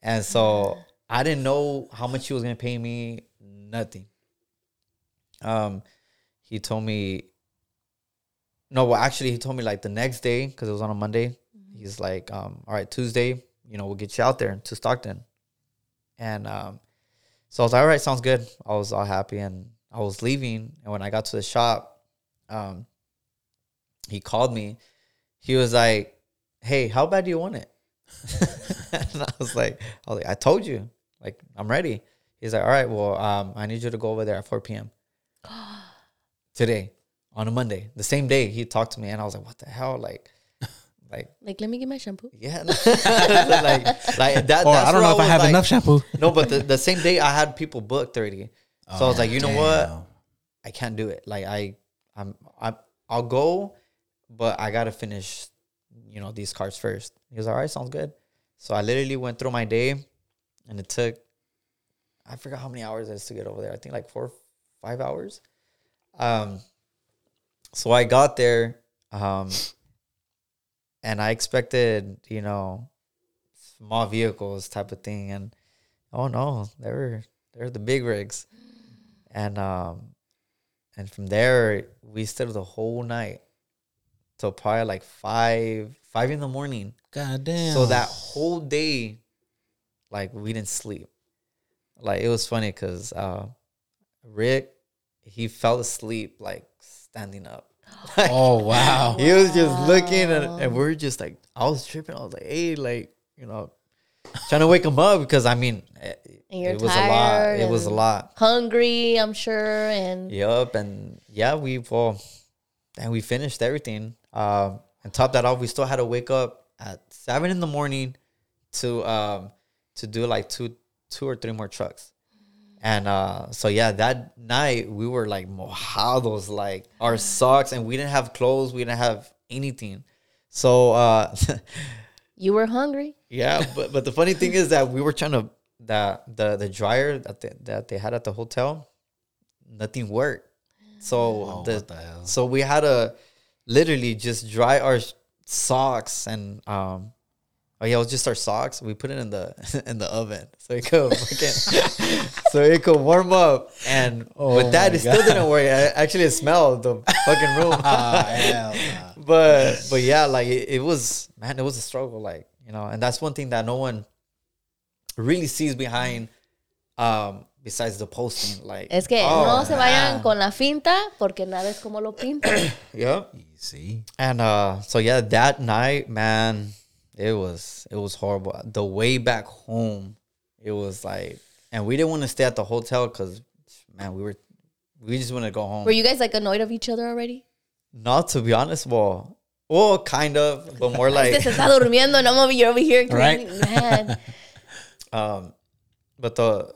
and so I didn't know how much he was gonna pay me. Nothing. Um, he told me. No, well, actually, he told me like the next day because it was on a Monday. He's like, um, "All right, Tuesday, you know, we'll get you out there to Stockton," and um, so I was like, "All right, sounds good." I was all happy, and I was leaving, and when I got to the shop, um, he called me. He was like, "Hey, how bad do you want it?" and I was like, "I was like, I told you, like, I'm ready." He's like, "All right, well, um, I need you to go over there at 4 p.m. today on a Monday, the same day." He talked to me, and I was like, "What the hell?" Like, like, like, let me get my shampoo. yeah, like, like that. or that's I don't where know if I was have like- enough shampoo. no, but the, the same day I had people booked already. So I was like, you know what? I can't do it. Like I, I'm, I, I'll go, but I gotta finish, you know, these cards first. He was all right, sounds good. So I literally went through my day, and it took, I forgot how many hours it is to get over there. I think like four, five hours. Um, so I got there, um, and I expected, you know, small vehicles type of thing, and oh no, they were they're the big rigs, and um, and from there we stayed the whole night till probably like five five in the morning. God damn. So that whole day, like we didn't sleep. Like it was funny because uh, Rick, he fell asleep like standing up. Oh wow. He was just looking, and, and we are just like, I was tripping. I was like, hey, like you know, trying to wake him up because I mean, it, it was a lot. It was a lot. Hungry, I'm sure. And yep, and yeah, we well, and we finished everything. Um, and top that off, we still had to wake up at seven in the morning to um to do like two two or three more trucks. And uh, so yeah, that night we were like mojados, like our socks, and we didn't have clothes, we didn't have anything. So uh, you were hungry. yeah, but but the funny thing is that we were trying to that the the dryer that they, that they had at the hotel, nothing worked. So Oh, the, what the hell? so we had to literally just dry our socks and um oh yeah, it was just our socks. We put it in the in the oven so it could fucking- so it could warm up. And Oh with that, my it still didn't work. I- Actually, it smelled the fucking room. Ah, hell nah. but but yeah, like it, it was man, it was a struggle, like you know, and that's one thing that no one really sees behind, um, besides the posting. Like Es que oh, no se vayan man. con la finta porque nada es como lo pintan. yeah, You see. and uh, so yeah, that night, man, it was it was horrible. The way back home, it was like, and we didn't want to stay at the hotel because, man, we were we just want to go home. Were you guys like annoyed of each other already? Not to be honest, well, well, kind of, but more like Este se está durmiendo, and I'm over here, over here Right. cleaning. Man, um but the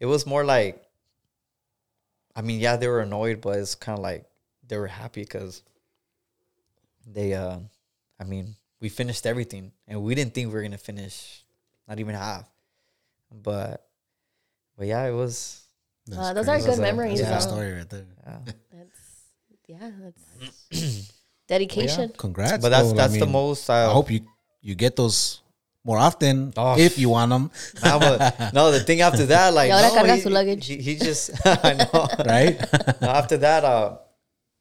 it was more like I mean, yeah, they were annoyed, but it's kind of like they were happy because they uh I mean, we finished everything and we didn't think we were gonna finish not even half. But but yeah, it was Uh, those are good That's a- memories. That's a Yeah. good story right there. yeah. That's yeah, that's dedication. Congrats. but that's though. that's I the mean, most I uh, hope you you get those more often Oh. if you want them, Nah, but- no, the thing after that, like, no, he, su luggage. He, he just, I know. right? No, after that, uh,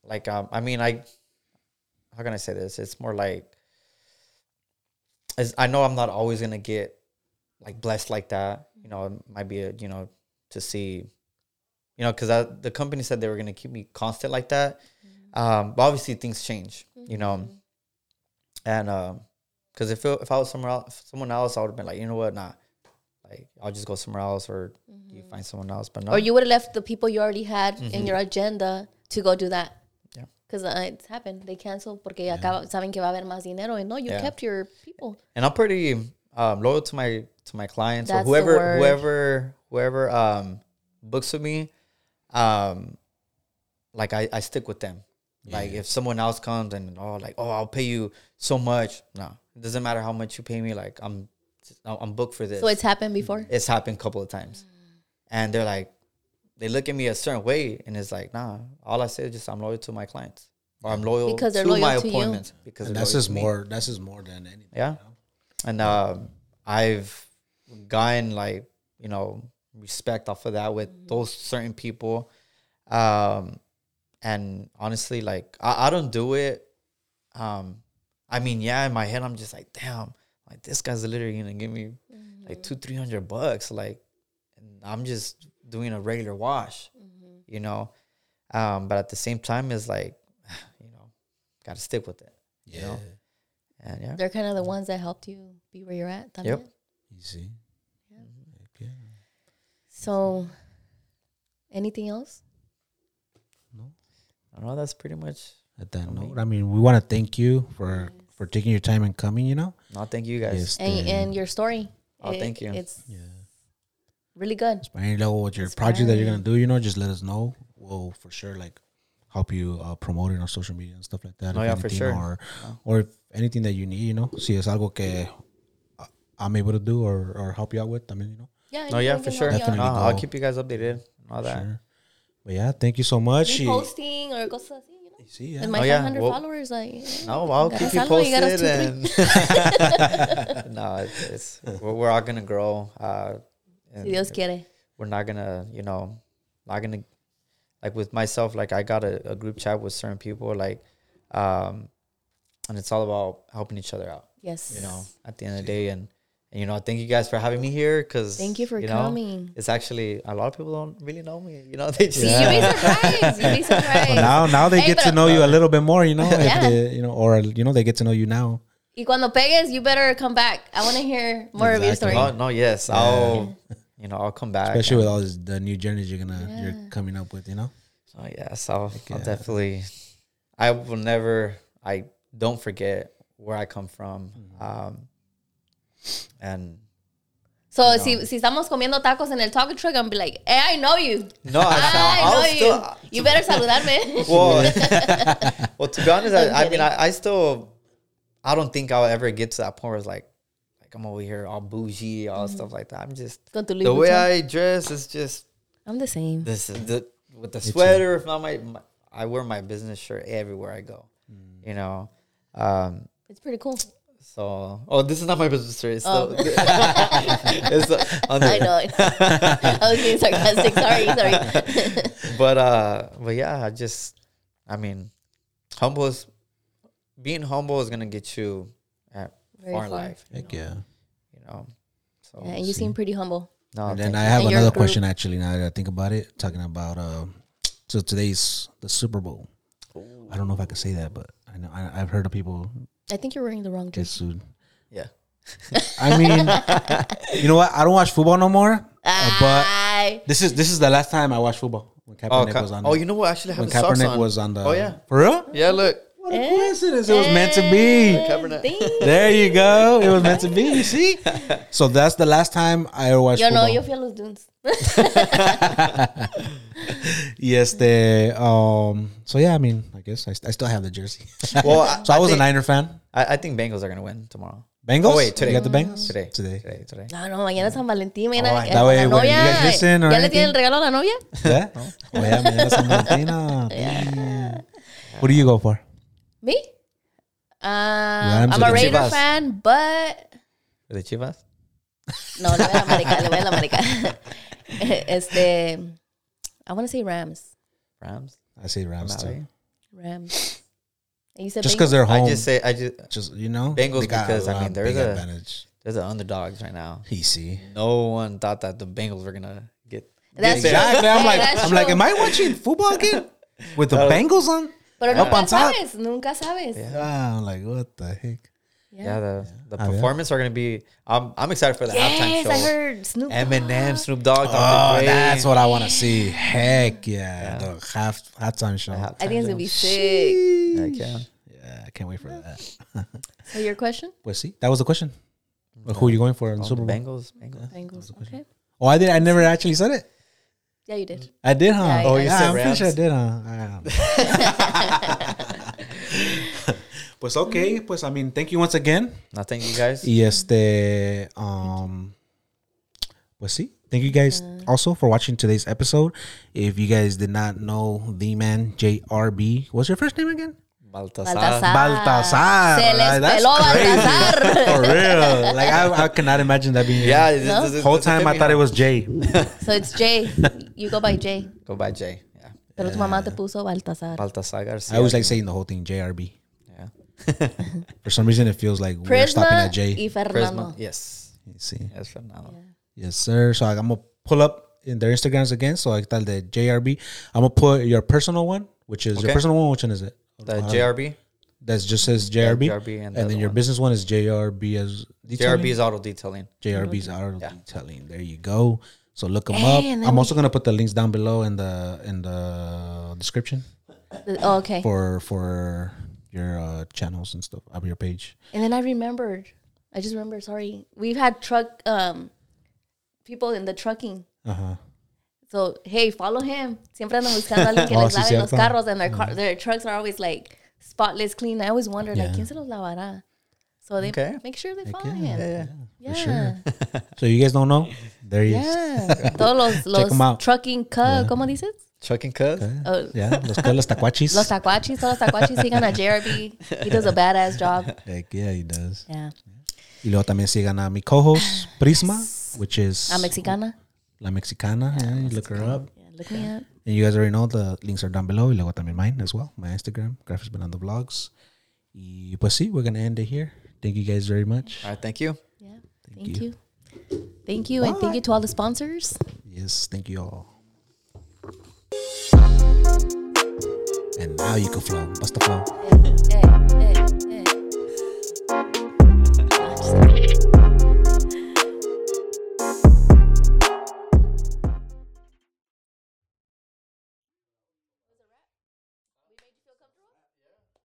like, um, I mean, I, how can I say this? It's more like, as I know I'm not always gonna get like blessed like that. You know, it might be a, you know, to see, you know, because the company said they were gonna keep me constant like that. Mm-hmm. Um, but obviously things change, you know, mm-hmm. and um, because if it, if I was somewhere else, someone else, I would have been like, you know what, nah, like I'll just go somewhere else or you mm-hmm. find someone else. But no, Or you would have left the people you already had in your agenda to go do that. Yeah. Because uh, it's happened. They canceled porque acaba, saben que va a haber más dinero. And no, you Yeah. kept your people. and I'm pretty um, loyal to my to my clients That's or the whoever word. whoever whoever um, books with me. Um, like I, I stick with them. Like if someone else comes and oh like oh I'll pay you so much. No, it doesn't matter how much you pay me. Like I'm I'm booked for this. So it's happened before. it's happened a couple of times, and they're like they look at me a certain way, and it's like nah. All I say is just I'm loyal to my clients. Or I'm loyal Because they're to loyal my to you. appointments because And they're that's just more. That's just more than anything. Yeah. And um, I've gotten like, you know, respect off of that with those certain people. Um, and honestly, like I, I don't do it. Um, I mean, yeah, in my head, I'm just like, damn, like this guy's literally gonna give me like two, three hundred bucks. Like, and I'm just doing a regular wash, you know. Um, but at the same time, it's like, you know, gotta stick with it, you know. And yeah. They're kind of the ones that helped you be where you're at. Yep. You see. Yeah. So, anything else? No. I don't know. That's pretty much. At that note, I mean, we want to thank you for for taking your time and coming. You know. No, thank you guys. Yes. And, and your story. Oh, thank you. It's Yeah. Really good. Inspiring level what your project that you're gonna do. You know, just let us know. We'll for sure like help you uh, promote it on social media and stuff like that. Oh, if yeah, for sure. Or or if anything that you need, you know, si es algo que uh, I'm able to do or or help you out with. I mean, you know, Yeah. No, yeah, for sure. help you out. No, Definitely I'll keep you guys updated. All that. sure. But yeah, thank you so much. Reposting or cosas así, you know? See, yeah. And my Oh, yeah. 500 Well- followers, like, No, I'll keep you algo, you got us posted. And no, it's, it's we're, we're all gonna grow. Uh, and si Dios quiere. we're not gonna, you know, not gonna like with myself. Like I got a, a group chat with certain people, like, um, and it's all about helping each other out. Yes. You know, at the end of the day, and, and you know, thank you guys for having me here. Cause Thank you for know, coming. It's actually a lot of people don't really know me. You know, they just See, You'd be surprised. You'd be surprised. now now they Hey, get to know you a little bit more. You know, Yeah. they, you know, or you know, they get to know you now. Y cuando pegues, you better come back. I want to hear more of your story. Oh no, yes, I'll you know I'll come back. especially with all this, the new journeys you're gonna Yeah. you're coming up with. You know. Oh yes, I'll, I'll yeah. definitely. I will never. I don't forget where I come from. Mm-hmm. Um, and So, si, si estamos comiendo tacos en el taco truck, I'm be like, hey, I know you. no, I, I I'll know still. you. You better saludarme. Well, well, to be honest, I'm I, I mean. I, I still, I don't think I'll ever get to that point where it's like, like I'm over here all bougie, all stuff like that. I'm just Con tu Louis the way I dress is just I'm the same. this is the with the sweater. If not my, my, I wear my business shirt everywhere I go. Mm. You know, um, It's pretty cool. So, oh, this is not my business shirt. It's Oh. the, it's the, on the- I know. I was being sarcastic. Sorry, sorry. But uh, but yeah, I just, I mean, humble is being humble is gonna get you at Very far in far. life. You Heck know, yeah. you know. So Yeah, and you seem pretty humble. no, And then I have And another question actually. Now that I think about it, talking about uh, so today's the Super Bowl. I don't know if I could say that, but I know I, I've heard of people I think you're wearing the wrong get jersey. yeah. I mean, you know what? I don't watch football no more. uh, but Ay. this is this is the last time I watched football when Oh, Ka- was on. oh, it. you know what? I actually have when the socks Kaepernick on. was on the. Oh yeah, for real? yeah. Look, What a coincidence. It was meant to be. Covering it. There you go. It was meant to be. You see? So that's the last time I ever watched Yo no, football. yo fui a los dunes. Yes, the um. So yeah, I mean, I guess I, I still have the jersey. Well, I- so I, I was think- a Niner fan. I, I think Bengals are gonna win tomorrow. Bengals. Oh, wait, today. You got the Bengals Today, Today. today, today. No, no, mañana es San Valentín, mira. Oh, eh, that way, la when you novia, guys listen or ¿Ya le anything? tiene el regalo a la novia? Yeah. Oh yeah, man. San Valentina. Damn. Who do you go for? Me? Um, Rams I'm a the Raider Chivas? fan, but The Chivas. no, le voy a la América, le voy a la América. este, I want to say Rams. Rams. I say Rams too. Finale. Rams. And you said Just Bengals? because they're home. I just say I just just you know, Bengals they got a because, I lot mean, of there's big a- advantage. there's the underdogs right now. He see. No one thought that the Bengals were gonna get. That's get there. true. Exactly. I'm Hey, like, that's I'm like, true. am I watching football again with the Bengals on? Pero Up nunca on top? sabes, nunca sabes. Ah, I'm like, what the heck? Yeah, the the Oh, yeah? performance are gonna be. I'm I'm excited for the halftime show. Yes, show. I heard Snoop. Eminem, Snoop Dogg, Dr. Oh, Dre. that's what I want to see. Heck yeah, Yeah. the half halftime show. halftime I think it's gonna be sick. Heck yeah. Yeah, I can't wait for that. So your question? Well, see, that was the question. Well, Who are you going for in the Oh, Super the Bowl? Bengals. Bengals. Bengals. Okay. Oh, I did. I never actually said it. Yeah, you did. I did, huh? Yeah, oh, yeah. yeah. You said I'm pretty sure I did, huh? pues okay, pues I mean, thank you once again. No, thank you guys. Y este, um, pues sí. Thank you guys also for watching today's episode. If you guys did not know the man JRB, what's your first name again? Baltasar. Baltasar. Baltasar. Se les Like, that's peló crazy. Baltasar. For real. Like I, I cannot imagine that being. Yeah, Yeah. this, No? this, this, Whole time I thought it was Jay. So it's Jay. You go by Jay. Go by Jay. Yeah. Pero tu mamá te puso Baltasar. Baltasar Garcia. I always like saying the whole thing JRB. Yeah. For some reason, it feels like we're stopping Prisma at J. y Fernando. Prisma. Yes. You see. Yes, Fernando. Yes, sir. So I'm gonna pull up in their Instagrams again. So I tell the JRB. I'm gonna put your personal one, which is your personal one. Which one is it? The Uh, JRB. That just says JRB. JRB and and, the then your one. business one is JRB as detailing? JRB is auto detailing. JRB's auto Yeah. detailing. There you go. So look them Hey, up. and then I'm also gonna put the links down below in the in the description Oh, okay. for for your uh, channels and stuff of your page. And then I remembered. I just remember. Sorry, we've had truck um people in the trucking. Uh huh. So hey, follow him. Siempre andan buscando a alguien que Oh, les sí, los carros, and their car, mm-hmm. their trucks are always like spotless, clean. I always wonder like, Yeah. quién se los lavará. So they Okay. make sure they Heck follow yeah. him. Yeah, sure. So you guys don't know? There he is. yeah. Todos los, 'em out. los trucking, cu- ¿cómo dices? Chucking Cuz. Oh, Yeah, los los tacuachis. Los tacuachis, todos los tacuachis sigan a JRB. He does a badass job. Heck yeah, he does. Yeah. Y luego también sigan a mi co-host Prisma, which is A mexicana. La Mexicana. Yeah, yeah you look her up. Yeah, look me up. And you guys already know the links are down below. Y luego también mine as well. My Instagram, GrafxByNando Vlogs. Y pues sí, we're going to end it here. Thank you guys very much. All right, thank you. Yeah, thank, thank you. you. Thank you. Bye. And thank you to all the sponsors. Yes, thank you all. And now you can flow. Bust the flow. Hey, hey, hey,